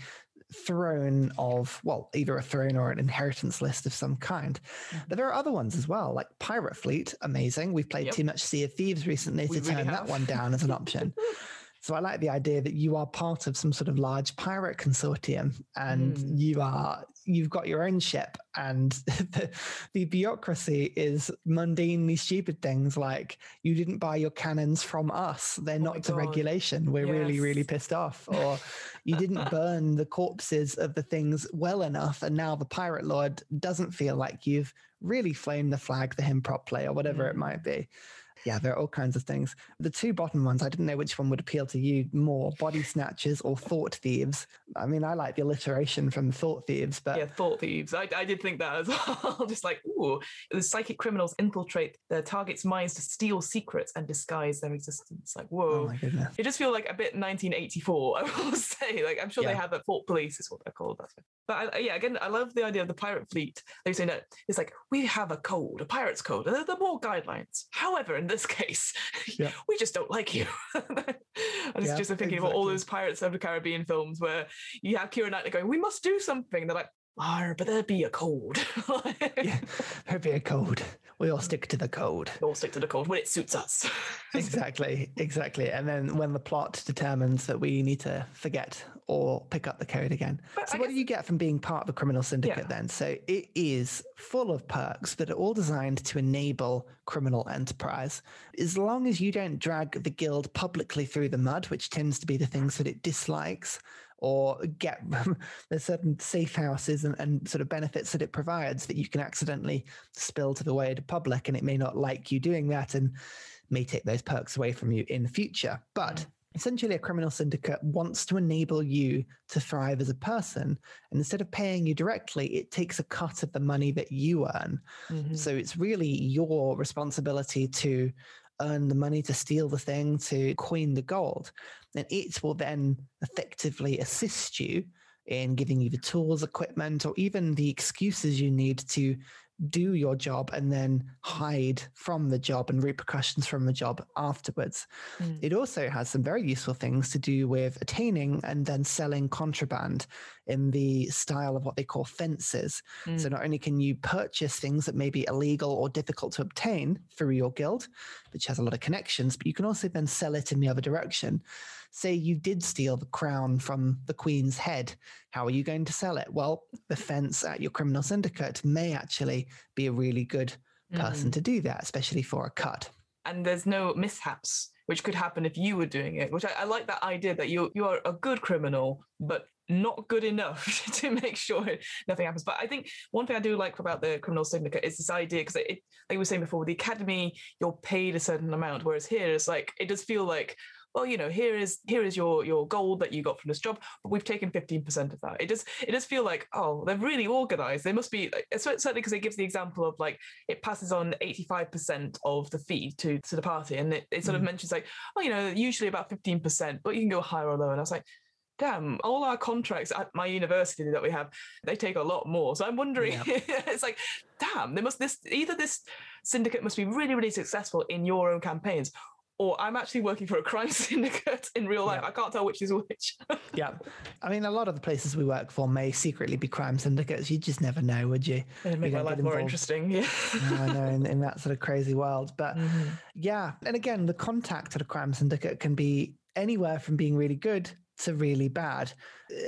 throne of, well, either a throne or an inheritance list of some kind. But there are other ones as well, like Pirate Fleet, amazing. We've played yep. too much Sea of Thieves recently we to really turn have. that one down as an option. So I like the idea that you are part of some sort of large pirate consortium and mm. you are you've got your own ship and the, the bureaucracy is mundanely stupid things like you didn't buy your cannons from us. They're oh not to regulation. We're yes. really, really pissed off. Or you didn't burn the corpses of the things well enough and now the pirate lord doesn't feel like you've really flown the flag for him properly or whatever mm. it might be. Yeah, there are all kinds of things. The two bottom ones, I didn't know which one would appeal to you more body snatchers or thought thieves. I mean, I like the alliteration from thought thieves, but. Yeah, thought thieves. I, I did think that as well. Just like, ooh, the psychic criminals infiltrate their target's minds to steal secrets and disguise their existence. Like, oh whoa. Oh my goodness. It just feels like a bit 1984, I will say. Like, I'm sure yeah. they have that thought police, is what they're called. But I, yeah, again, I love the idea of the pirate fleet. They say, no, it's like, we have a code, a pirate's code, and there are more guidelines. However, in this case, yeah. we just don't like you. I was yeah, just thinking exactly. about all those Pirates of the Caribbean films where you have Keira Knightley going, "We must do something." They're like, "Ah, but there'd be a code." yeah, there'd be a code. We all stick to the code. We all stick to the code when it suits us. exactly, exactly. And then when the plot determines that we need to forget or pick up the code again. But so, I what guess... do you get from being part of a criminal syndicate yeah. then? So, it is full of perks that are all designed to enable criminal enterprise. As long as you don't drag the guild publicly through the mud, which tends to be the things that it dislikes, or get there's certain safe houses and, and, sort of benefits that it provides that you can accidentally spill to the wider public and it may not like you doing that and may take those perks away from you in the future. But essentially a criminal syndicate wants to enable you to thrive as a person and instead of paying you directly it takes a cut of the money that you earn. Mm-hmm. so it's really your responsibility to earn the money to steal the thing to coin the gold. And it will then effectively assist you in giving you the tools equipment or even the excuses you need to do your job and then hide from the job and repercussions from the job afterwards. Mm. It also has some very useful things to do with attaining and then selling contraband in the style of what they call fences. Mm. So not only can you purchase things that may be illegal or difficult to obtain through your guild, which has a lot of connections, but you can also then sell it in the other direction. Say you did steal the crown from the Queen's head. How are you going to sell it? Well, the fence at your criminal syndicate may actually be a really good person mm. to do that, especially for a cut. And there's no mishaps which could happen if you were doing it. Which I, I, like that idea that you you are a good criminal, but not good enough to make sure nothing happens. But I think one thing I do like about the criminal syndicate is this idea because it, like we were saying before, with the academy, you're paid a certain amount, whereas here it's like it does feel like well, you know, here is here is your your gold that you got from this job, but we've taken fifteen percent of that. It does it does feel like oh, they're really organized. They must be certainly because it gives the example of like it passes on eighty five percent of the fee to to the party, and it, it sort mm. of mentions like oh, you know, usually about fifteen percent, but you can go higher or lower. And I was like, damn, all our contracts at my university that we have, they take a lot more. So I'm wondering, yeah. it's like, damn, they must this either this syndicate must be really, really successful in your own campaigns, or I'm actually working for a crime syndicate in real life. Yeah. I can't tell which is which. yeah. I mean, a lot of the places we work for may secretly be crime syndicates. You just never know, would you? It'd make my life more interesting. Yeah. I know, in, in, that sort of crazy world. But mm-hmm. yeah. And again, the contact at a crime syndicate can be anywhere from being really good to really bad.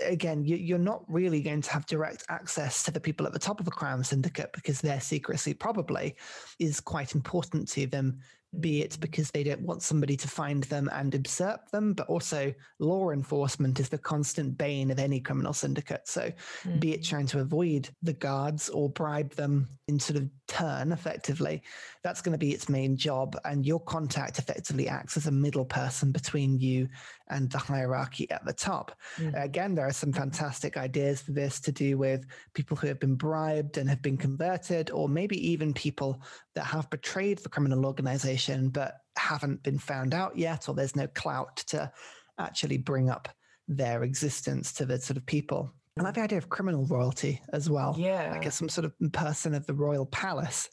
Again, you, are not really going to have direct access to the people at the top of a crime syndicate because their secrecy probably is quite important to them be it because they don't want somebody to find them and usurp them, but also law enforcement is the constant bane of any criminal syndicate. So, mm-hmm. be it mm. trying to avoid the guards or bribe them in sort of turn effectively, that's going to be its main job. And your contact effectively acts as a middle person between you and the hierarchy at the top. Mm-hmm. Again, there are some fantastic ideas for this to do with people who have been bribed and have been converted, or maybe even people that have betrayed the criminal organization but haven't been found out yet, or there's no clout to actually bring up their existence to the sort of people. I like the idea of criminal royalty as well. Yeah. Like some sort of person of the royal palace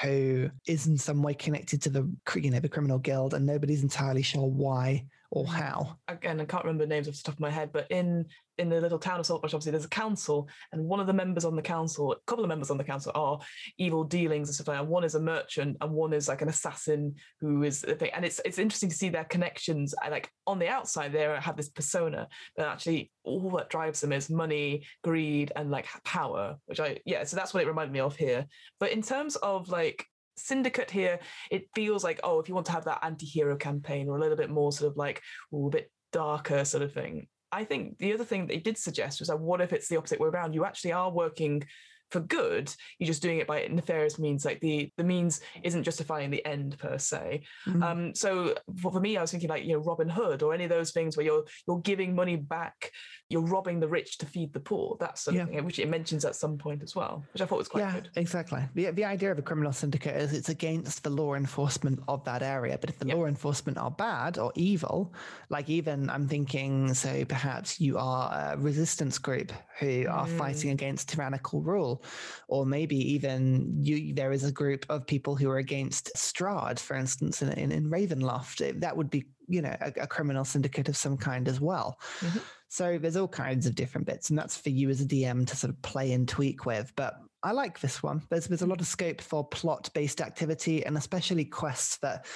who is in some way connected to the you know the criminal guild and nobody's entirely sure why or mm. how. Again, I can't remember the names off the top of my head, but in in the little town of Saltmarsh, obviously there's a council, and one of the members on the council, a couple of members on the council are evil dealings and stuff like that. One is a merchant, and one is like an assassin who is a thing. And it's it's interesting to see their connections. Like on the outside, they have this persona, but actually all that drives them is money, greed, and like power. Which I yeah, so that's what it reminded me of here. But in terms of like syndicate here it feels like oh if you want to have that anti-hero campaign or a little bit more sort of like ooh, a bit darker sort of thing I think the other thing they did suggest was that what if it's the opposite way around? You actually are working for good you're just doing it by nefarious means like the the means isn't justifying the end per se mm-hmm. um so for, for, me i was thinking like you know robin hood or any of those things where you're you're giving money back you're robbing the rich to feed the poor that's something yeah. which it mentions at some point as well which i thought was quite yeah, good exactly the, the idea of a criminal syndicate is it's against the law enforcement of that area but if the yep. law enforcement are bad or evil like even i'm thinking so perhaps you are a resistance group who are mm. fighting against tyrannical rule or maybe even you there is a group of people who are against strahd for instance in, in, in ravenloft that would be you know a, a, criminal syndicate of some kind as well mm-hmm. So there's all kinds of different bits, and that's for you as a DM to sort of play and tweak with. But I like this one. There's there's a lot of scope for plot based activity, and especially quests that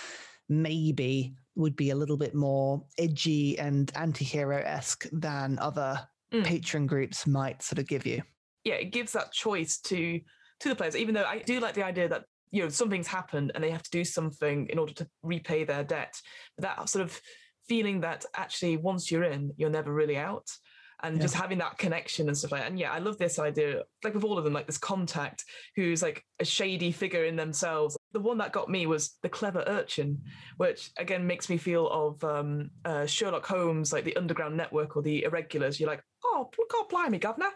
maybe would be a little bit more edgy and anti-hero esque than other mm. patron groups might sort of give you. Yeah, it gives that choice to to the players. Even though I do like the idea that you know something's happened and they have to do something in order to repay their debt. But that sort of feeling that actually once you're in, you're never really out. And yeah. just having that connection and stuff like that. And yeah, I love this idea, like with all of them, like this contact who's like a shady figure in themselves. The one that got me was the clever urchin, which again makes me feel of um, uh, Sherlock Holmes, like the underground network or the irregulars. You're like, oh, God blimey, governor,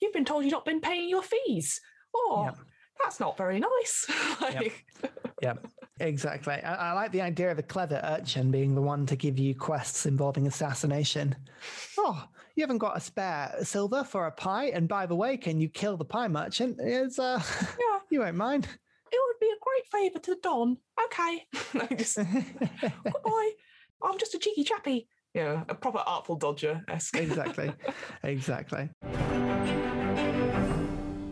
you've been told you've not been paying your fees. Oh, yeah. That's not very nice. like... yeah. Exactly. I, I, like the idea of a clever urchin being the one to give you quests involving assassination. Oh, you haven't got a spare silver for a pie, and by the way, can you kill the pie merchant? It's uh, yeah, you won't mind. It would be a great favour to Don. Okay, just, goodbye. I'm just a cheeky chappy. Yeah, a proper artful dodger esque. exactly, exactly.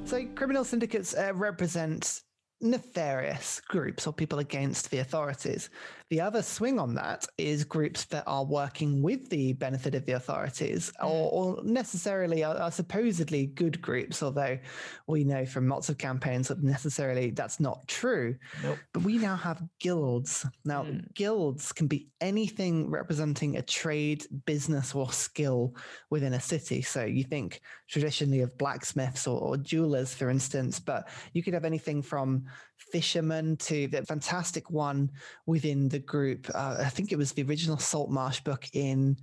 So, criminal syndicates uh, represent nefarious groups or people against the authorities. The other swing on that is groups that are working with the benefit of the authorities or, or necessarily are, are, supposedly good groups, although we know from lots of campaigns that necessarily that's not true. Nope. But we now have guilds. Now, mm. guilds can be anything representing a trade, business, or skill within a city. So you think traditionally of blacksmiths or, or jewelers, for instance, but you could have anything from fisherman to the fantastic one within the group. Uh, I think it was the original Saltmarsh book in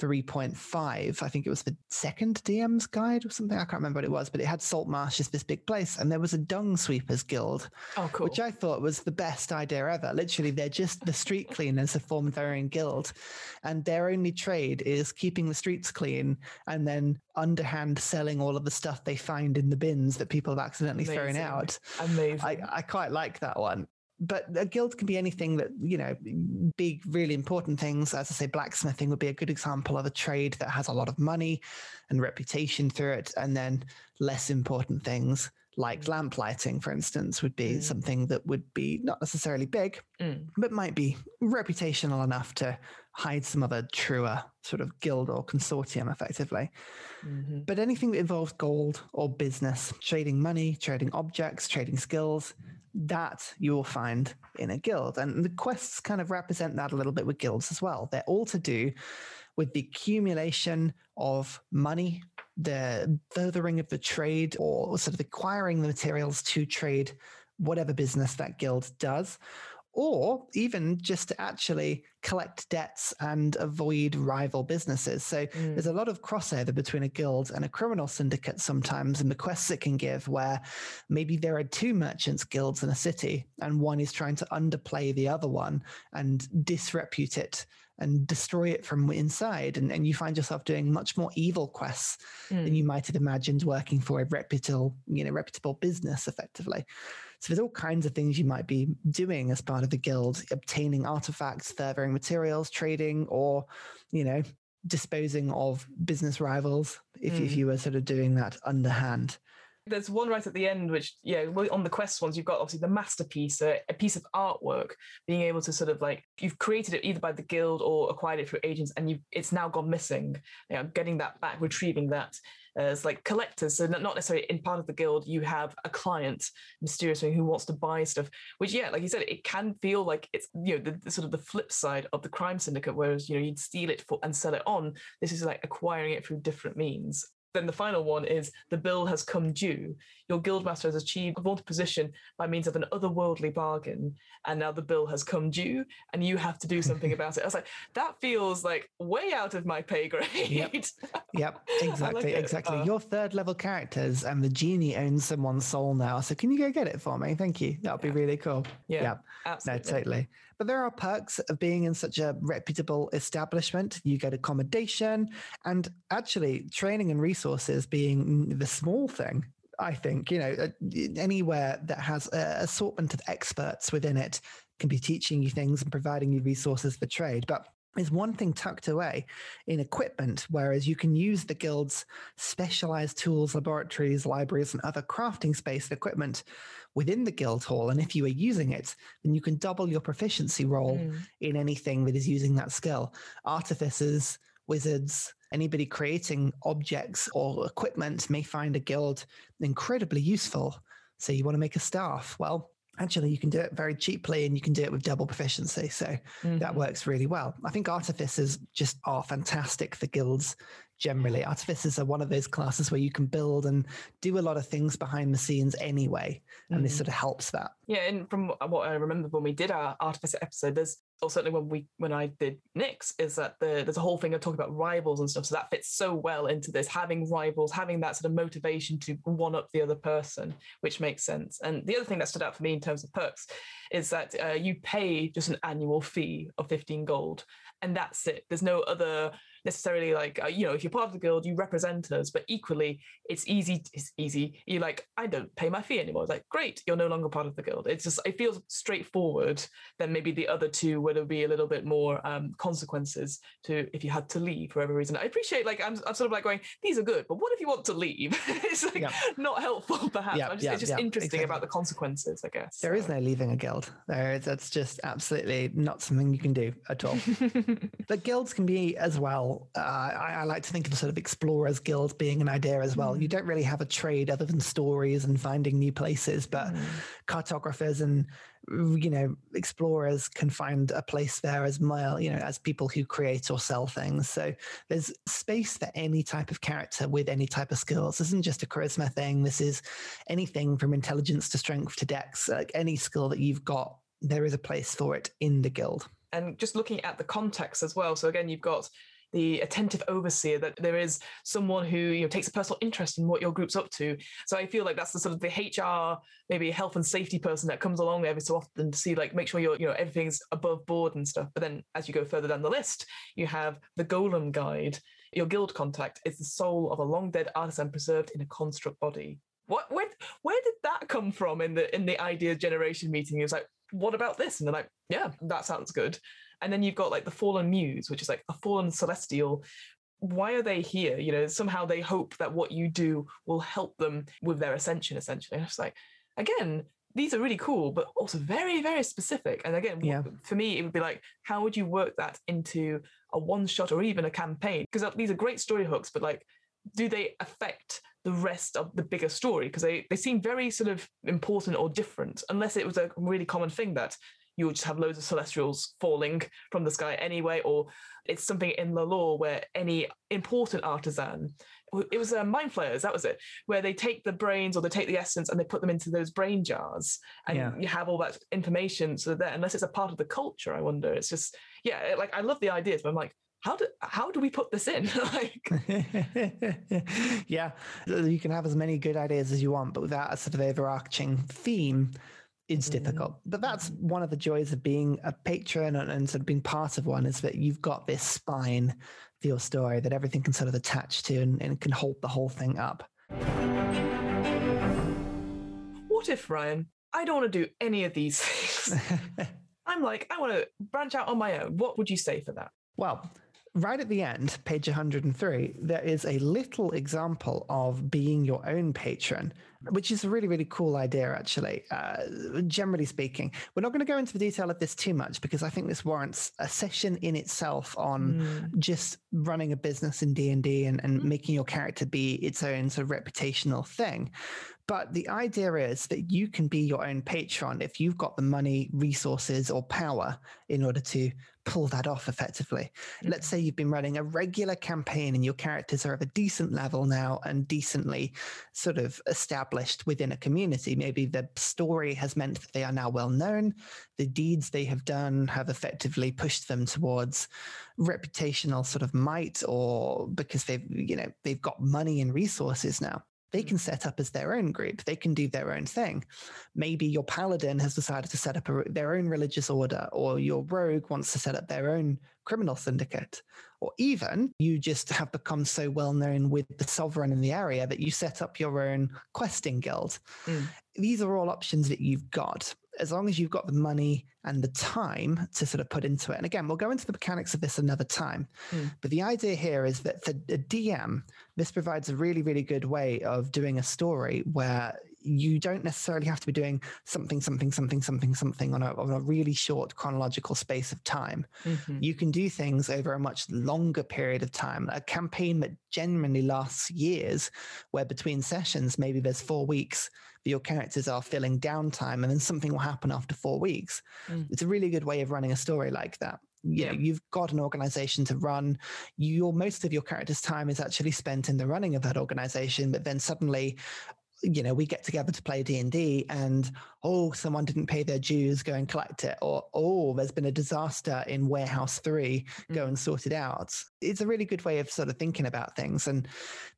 3.5. I think it was the second DM's guide or something. I can't remember what it was, but it had Saltmarsh as this big place. And there was a dung sweepers guild, oh, cool. which I thought was the best idea ever. Literally, they're just the street cleaners have formed their own guild. And their only trade is keeping the streets clean and then underhand selling all of the stuff they find in the bins that people have accidentally Amazing. thrown out. Amazing. I, I quite like that one but a guild can be anything that you know big really important things as i say blacksmithing would be a good example of a trade that has a lot of money and reputation through it and then less important things like mm. lamp lighting for instance would be mm. something that would be not necessarily big mm. but might be reputational enough to hide some other truer sort of guild or consortium effectively mm-hmm. but anything that involves gold or business trading money trading objects trading skills that you will find in a guild. And the quests kind of represent that a little bit with guilds as well. They're all to do with the accumulation of money, the furthering of the trade, or sort of acquiring the materials to trade whatever business that guild does, or even just to actually collect debts and avoid rival businesses. So mm. there's a lot of crossover between a guild and a criminal syndicate sometimes in the quests it can give, where maybe there are two merchants guilds in a city and one is trying to underplay the other one and disrepute it and destroy it from inside. And, and you find yourself doing much more evil quests mm. than you might have imagined working for a reputable, you know, reputable business effectively. So there's all kinds of things you might be doing as part of the guild, obtaining artifacts, furthering materials, trading, or, you know, disposing of business rivals if, mm. if you were sort of doing that underhand. There's one right at the end, which, yeah, on the quest ones, you've got obviously the masterpiece, a, a, piece of artwork, being able to sort of like, you've created it either by the guild or acquired it through agents, and you it's now gone missing. You know, getting that back, retrieving that as like collectors. So not necessarily in part of the guild, you have a client mysteriously who wants to buy stuff. Which yeah, like you said, it can feel like it's you know the, the sort of the flip side of the crime syndicate, whereas you know you'd steal it for and sell it on. This is like acquiring it through different means. Then the final one is the bill has come due. Your guildmaster has achieved a vaunted position by means of an otherworldly bargain, and now the bill has come due, and you have to do something about it. I was like, that feels like way out of my pay grade. Yep, yep. exactly, like exactly. Uh, Your third level characters, and the genie owns someone's soul now. So can you go get it for me? Thank you. That would yeah. be really cool. Yeah, yep. absolutely. No, totally. But there are perks of being in such a reputable establishment. You get accommodation and actually training and resources being the small thing. I think, you know, uh, anywhere that has an assortment of experts within it can be teaching you things and providing you resources for trade. But is one thing tucked away in equipment, whereas you can use the guild's specialized tools, laboratories, libraries, and other crafting space and equipment within the guild hall. And if you are using it, then you can double your proficiency roll mm. in anything that is using that skill. Artificers, wizards, anybody creating objects or equipment may find a guild incredibly useful. So you want to make a staff. Well, actually you can do it very cheaply and you can do it with double proficiency so mm-hmm. that works really well i think artificers just are fantastic for guilds generally artificers are one of those classes where you can build and do a lot of things behind the scenes anyway and mm-hmm. this sort of helps that yeah and from what i remember when we did our artificer episode there's or certainly when we when I did Nyx, is that the, there's a whole thing of talking about rivals and stuff. So that fits so well into this having rivals, having that sort of motivation to one up the other person, which makes sense. And the other thing that stood out for me in terms of perks is that uh, you pay just an annual fee of 15 gold, and that's it. There's no other necessarily like uh, you know if you're part of the guild you represent us but equally it's easy it's easy. You're like i don't pay my fee anymore. It's like great you're no longer part of the guild. It's just it feels straightforward than maybe the other two where there'll be a little bit more um, consequences to if you had to leave for whatever reason. I appreciate like I'm, I'm sort of like going these are good but what if you want to leave? It's like yeah. not helpful perhaps. Yeah, just, yeah, it's just interesting exactly. about the consequences i guess There so. is no leaving a guild. There that's just absolutely not something you can do at all. But guilds can be as well uh, I, I, like to think of sort of explorers guild being an idea as well. Mm. You don't really have a trade other than stories and finding new places, but mm. cartographers and you know explorers can find a place there as mile you know as people who create or sell things so there's space for any type of character with any type of skills this isn't just a charisma thing this is anything from intelligence to strength to dex like any skill that you've got there is a place for it in the guild and just looking at the context as well so again you've got the attentive overseer that there is someone who you know takes a personal interest in what your group's up to. So i feel like that's the sort of the hr maybe health and safety person that comes along every so often to see like make sure you're you know everything's above board and stuff. But then as you go further down the list you have the golem guide. Your guild contact is the soul of a long dead artisan preserved in a construct body. What where, where did that come from in the in the idea generation meeting? It was like what about this? And they're like yeah that sounds good and then you've got like the fallen muse which is like a fallen celestial. Why are they here? You know somehow they hope that what you do will help them with their ascension essentially. And it's like again these are really cool but also very very specific. And again yeah. for me it would be like how would you work that into a one shot or even a campaign? Because uh, these are great story hooks but like do they affect the rest of the bigger story? Because they, they seem very sort of important or different unless it was a really common thing that you would just have loads of celestials falling from the sky anyway, or it's something in the law where any important artisan, it was uh, mind flayers, that was it, where they take the brains or they take the essence and they put them into those brain jars, and yeah. you have all that information. So that unless it's a part of the culture, I wonder. It's just yeah, like I love the ideas, but I'm like, how do how do we put this in like yeah you can have as many good ideas as you want but without a sort of overarching theme it's mm-hmm. difficult. But that's one of the joys of being a patron and, and, sort of being part of one is that you've got this spine for your story that everything can sort of attach to and, and can hold the whole thing up. What if, Ryan, I don't want to do any of these things? I'm like, I want to branch out on my own. What would you say for that? Well, right at the end, page 103, there is a little example of being your own patron, which is a really, really cool idea, actually. Uh, generally speaking, we're not going to go into the detail of this too much because I think this warrants a session in itself on mm. just running a business in D&D and, and mm. making your character be its own sort of reputational thing. But the idea is that you can be your own patron if you've got the money, resources, or power in order to pull that off effectively. Mm-hmm. Let's say you've been running a regular campaign and your characters are of a decent level now and decently sort of established within a community. Maybe the story has meant that they are now well known. The deeds they have done have effectively pushed them towards reputational sort of might or because they've, you know, they've got money and resources now they can set up as their own group. They can do their own thing. Maybe your paladin has decided to set up a, their own religious order, or your rogue wants to set up their own criminal syndicate, or even you just have become so well known with the sovereign in the area that you set up your own questing guild. Mm. These are all options that you've got as long as you've got the money and the time to sort of put into it. And again, we'll go into the mechanics of this another time. Mm. But the idea here is that for a DM, this provides a really, really good way of doing a story where you don't necessarily have to be doing something, something, something, something, something on a, on a really short chronological space of time. Mm-hmm. You can do things over a much longer period of time. A campaign that genuinely lasts years, where between sessions, maybe there's four weeks your characters are filling downtime and then something will happen after four weeks. Mm. It's a really good way of running a story like that. You yeah. know, you've got an organization to run. Your most of your character's time is actually spent in the running of that organization, but then suddenly you know we get together to play d&d and oh someone didn't pay their dues go and collect it or oh there's been a disaster in warehouse 3 mm. go and sort it out it's a really good way of sort of thinking about things and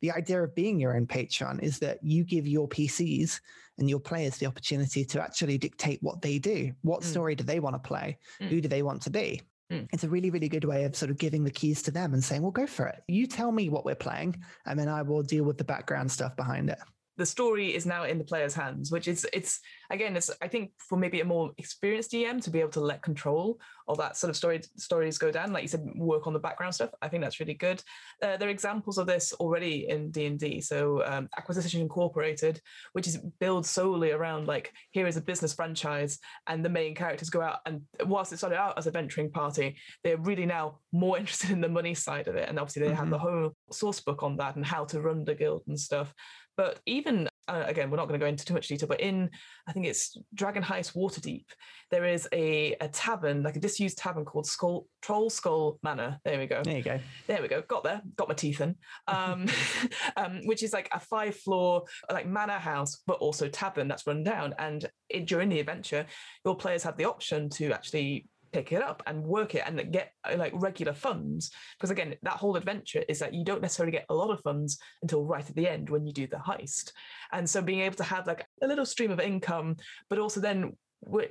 the idea of being your own patron is that you give your pcs and your players the opportunity to actually dictate what they do what mm. story do they want to play mm. who do they want to be Mm. It's a really, really good way of sort of giving the keys to them and saying, well, go for it. You tell me what we're playing, and then I will deal with the background stuff behind it the story is now in the player's hands, which is it's again, it's I think for maybe a more experienced DM to be able to let control of that sort of story stories go down, like you said, work on the background stuff. I think that's really good. Uh, there are examples of this already in D and D. So um, Acquisition Incorporated, which is built solely around like here is a business franchise, and the main characters go out and whilst it started out as a venturing party, they're really now more interested in the money side of it, and obviously they mm-hmm. have the whole source book on that and how to run the guild and stuff. But even uh, again, we're not going to go into too much detail, but in I think it's Dragon Heist Waterdeep, there is a, a tavern, like a disused tavern called Skull Troll Skull Manor. There we go. There you go. There we go. Got there. Got my teeth in. Um, um, which is like a five floor like manor house, but also tavern that's run down. And it, during the adventure, your players have the option to actually pick it up and work it and get uh, like regular funds because again that whole adventure is that you don't necessarily get a lot of funds until right at the end when you do the heist. And so being able to have like a little stream of income but also then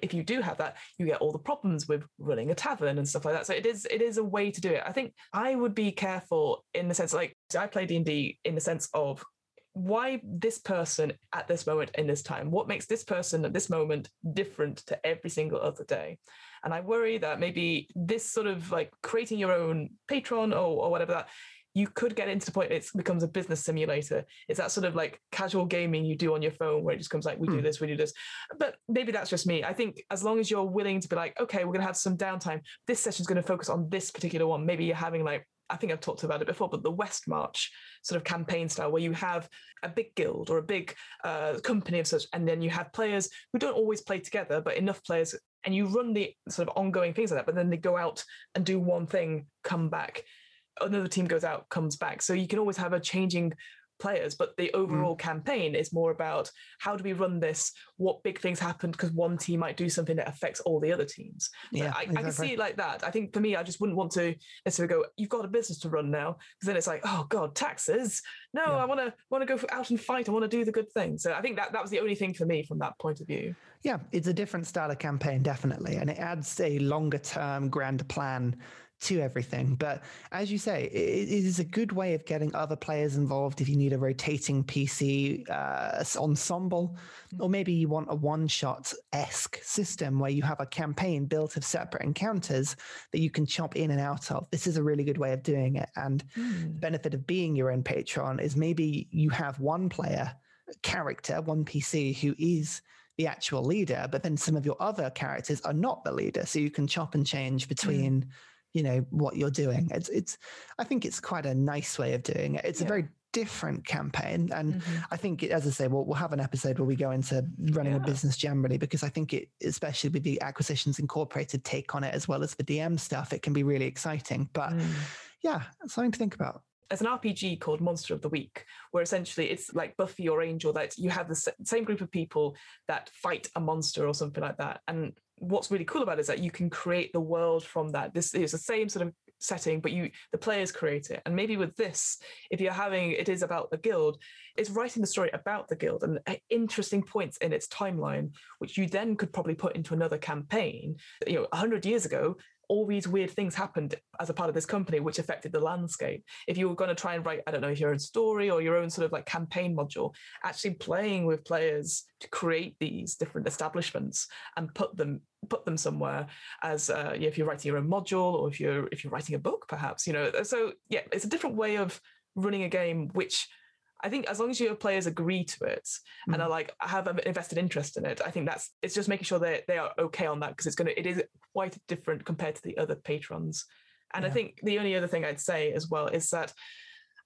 if you do have that you get all the problems with running a tavern and stuff like that. So it is it is a way to do it. I think i would be careful in the sense like i play d&d in the sense of why this person at this moment in this time? What makes this person at this moment different to every single other day and I worry that maybe this sort of like creating your own patron or, or whatever that you could get into the point it becomes a business simulator. It's that sort of like casual gaming you do on your phone where it just comes like, we do hmm. this, we do this. But maybe that's just me. I think as long as you're willing to be like, okay, we're going to have some downtime, this session's going to focus on this particular one. Maybe you're having like, I think I've talked about it before, but the West March sort of campaign style where you have a big guild or a big uh, company of such, and then you have players who don't always play together, but enough players and you run the sort of ongoing things like that, but then they go out and do one thing, come back, another team goes out, comes back. So you can always have a changing players, but the overall mm. campaign is more about how do we run this? What big things happen because one team might do something that affects all the other teams. Yeah, I, exactly. I, can see it like that. I think for me, I just wouldn't want to necessarily go. You've got a business to run now, because then it's like, oh god, taxes. No, yeah. I want to want to go out and fight. I want to do the good thing. So I think that that was the only thing for me from that point of view. Yeah, it's a different style of campaign, definitely, and it adds a longer term grand plan to everything. But as you say, it, it is a good way of getting other players involved if you need a rotating PC uh, ensemble, or maybe you want a one shot esque system where you have a campaign built of separate encounters that you can chop in and out of. This is a really good way of doing it. And mm. the benefit of being your own patron is maybe you have one player character, one PC who is the actual leader, but then some of your other characters are not the leader. So you can chop and change between. Mm you know what you're doing it's it's i think it's quite a nice way of doing it it's yeah. a very different campaign and mm-hmm. i think it, as i say we'll, we'll have an episode where we go into running yeah. a business generally because i think it especially with the acquisitions incorporated take on it as well as the dm stuff it can be really exciting but mm. yeah something to think about there's an RPG called Monster of the Week, where essentially it's like Buffy or Angel, that you have the same group of people that fight a monster or something like that. And what's really cool about it is that you can create the world from that. This is the same sort of setting, but you the players create it. And maybe with this, if you're having it is about the guild, it's writing the story about the guild and uh, interesting points in its timeline, which you then could probably put into another campaign. You know, hundred years ago, all these weird things happened as a part of this company which affected the landscape. If you were going to try and write i don't know your own story or your own sort of like campaign module actually playing with players to create these different establishments and put them put them somewhere as uh, if you're writing your own module or if you're if you're writing a book perhaps you know so yeah it's a different way of running a game which I think as long as your players agree to it mm. and are like have an invested interest in it, I think that's it's just making sure that they are okay on that because it's gonna it is quite different compared to the other patrons. And yeah. I think the only other thing I'd say as well is that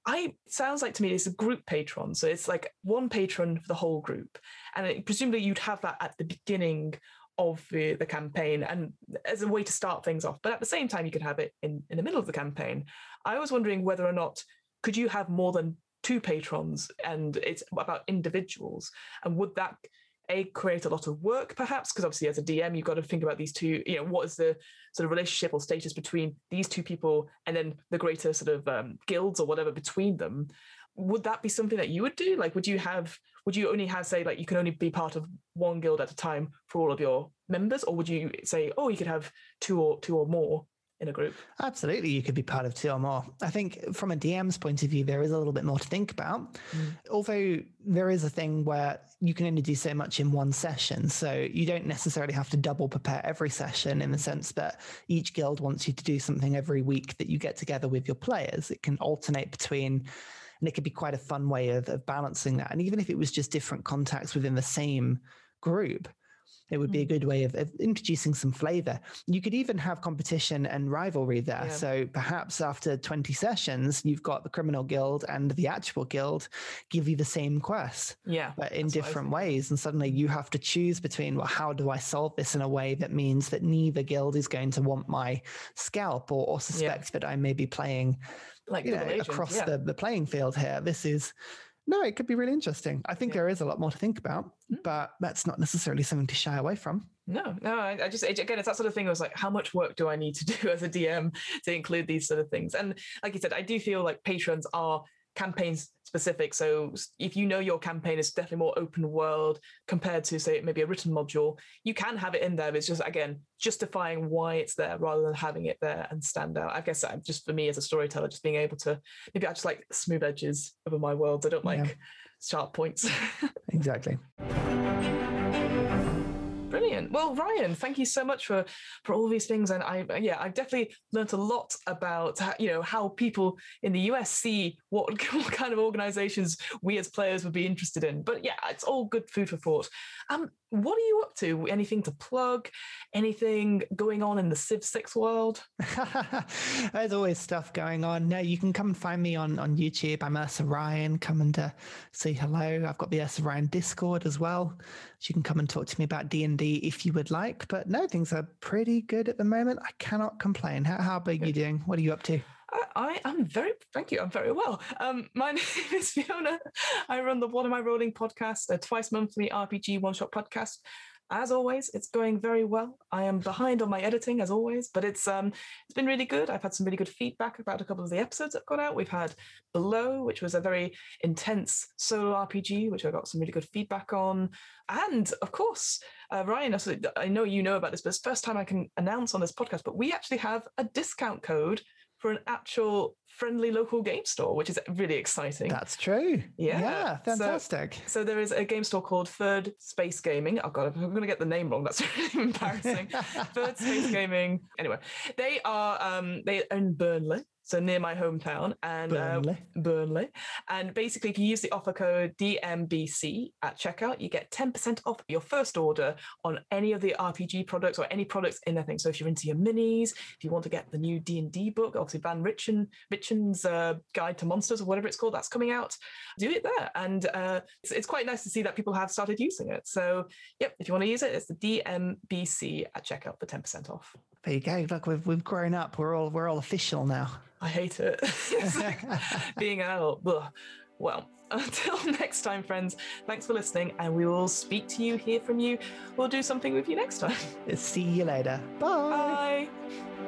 I sounds like to me it's a group patron, so it's like one patron for the whole group, and it, presumably you'd have that at the beginning of the, the campaign and as a way to start things off. But at the same time, you could have it in in the middle of the campaign. I was wondering whether or not could you have more than two patrons and it's about individuals. And would that a create a lot of work perhaps? Because obviously as a dm you've got to think about these two you know what is the sort of relationship or status between these two people and then the greater sort of um, guilds or whatever between them. Would that be something that you would do? Like would you have would you only have say like you can only be part of one guild at a time for all of your members? Or would you say oh you could have two or two or more in a group. Absolutely, you could be part of two or more. I think from a DM's point of view, there is a little bit more to think about. Mm. Although there is a thing where you can only do so much in one session. So you don't necessarily have to double prepare every session in the sense that each guild wants you to do something every week that you get together with your players. It can alternate between and it could be quite a fun way of, of balancing that. And even if it was just different contacts within the same group, it would be a mm. good way of, of, introducing some flavor. You could even have competition and rivalry there. Yeah. So perhaps after 20 sessions, you've got the criminal guild and the actual guild give you the same quest. Yeah. But in different ways. And suddenly you have to choose between, well, how do I solve this in a way that means that neither guild is going to want my scalp or, or suspect yeah. that I may be playing like you know, agent, across yeah. the, the playing field here. This is no, it could be really interesting. I think yeah. there is a lot more to think about, mm. but that's not necessarily something to shy away from. No, no, I, I just again, it's that sort of thing. I was like, how much work do I need to do as a DM to include these sort of things? And like you said, I do feel like patrons are campaigns specific. So if you know your campaign is definitely more open world compared to say maybe a written module, you can have it in there. it's just again justifying why it's there rather than having it there and stand out. I guess uh, just for me as a storyteller, just being able to maybe I just like smooth edges over my worlds. I don't like yeah. sharp points. exactly. Well, Ryan, thank you so much for for all these things, and I yeah, I've definitely learned a lot about you know how people in the US see what, what kind of organizations we as players would be interested in. But yeah, it's all good food for thought. Um, what are you up to? Anything to plug? Anything going on in the Civ 6 world? There's always stuff going on. No, you can come find me on, on YouTube. I'm Ursa Ryan. Come and uh, say hello. I've got the Ursa Ryan Discord as well. So you can come and talk to me about D&D if you would like. But no, things are pretty good at the moment. I cannot complain. How, how big are you doing? What are you up to? I, am very, thank you. I'm very well. Um, my name is Fiona. I run the What Am I Rolling podcast, a twice monthly RPG one shot podcast. As always, it's going very well. I am behind on my editing, as always, but it's um it's been really good. I've had some really good feedback about a couple of the episodes that got out. We've had Below, which was a very intense solo RPG, which I got some really good feedback on, and of course, uh, Ryan. I know you know about this, but it's the first time I can announce on this podcast. But we actually have a discount code for an actual friendly local game store, which is really exciting. That's true. Yeah. Yeah, fantastic. So, so there is a game store called Third Space Gaming. Oh god, I'm going to get the name wrong. That's really embarrassing. Third Space Gaming. Anyway, they are um they own Burnley so near my hometown and Burnley. Uh, Burnley. And basically, if you use the offer code DMBC at checkout, you get 10% off your first order on any of the RPG products or any products in anything. So if you're into your minis, if you want to get the new D&D book, obviously Van Richten, Richten's uh, Guide to Monsters or whatever it's called, that's coming out, do it there. And uh, it's, it's quite nice to see that people have started using it. So yep, if you want to use it, it's the DMBC at checkout for 10% off. There you go. Look, we've we've grown up. We're all we're all official now. I hate it. like being an adult. Ugh. Well, until next time, friends, thanks for listening, and we will speak to you, hear from you. We'll do something with you next time. See you later. Bye. Bye.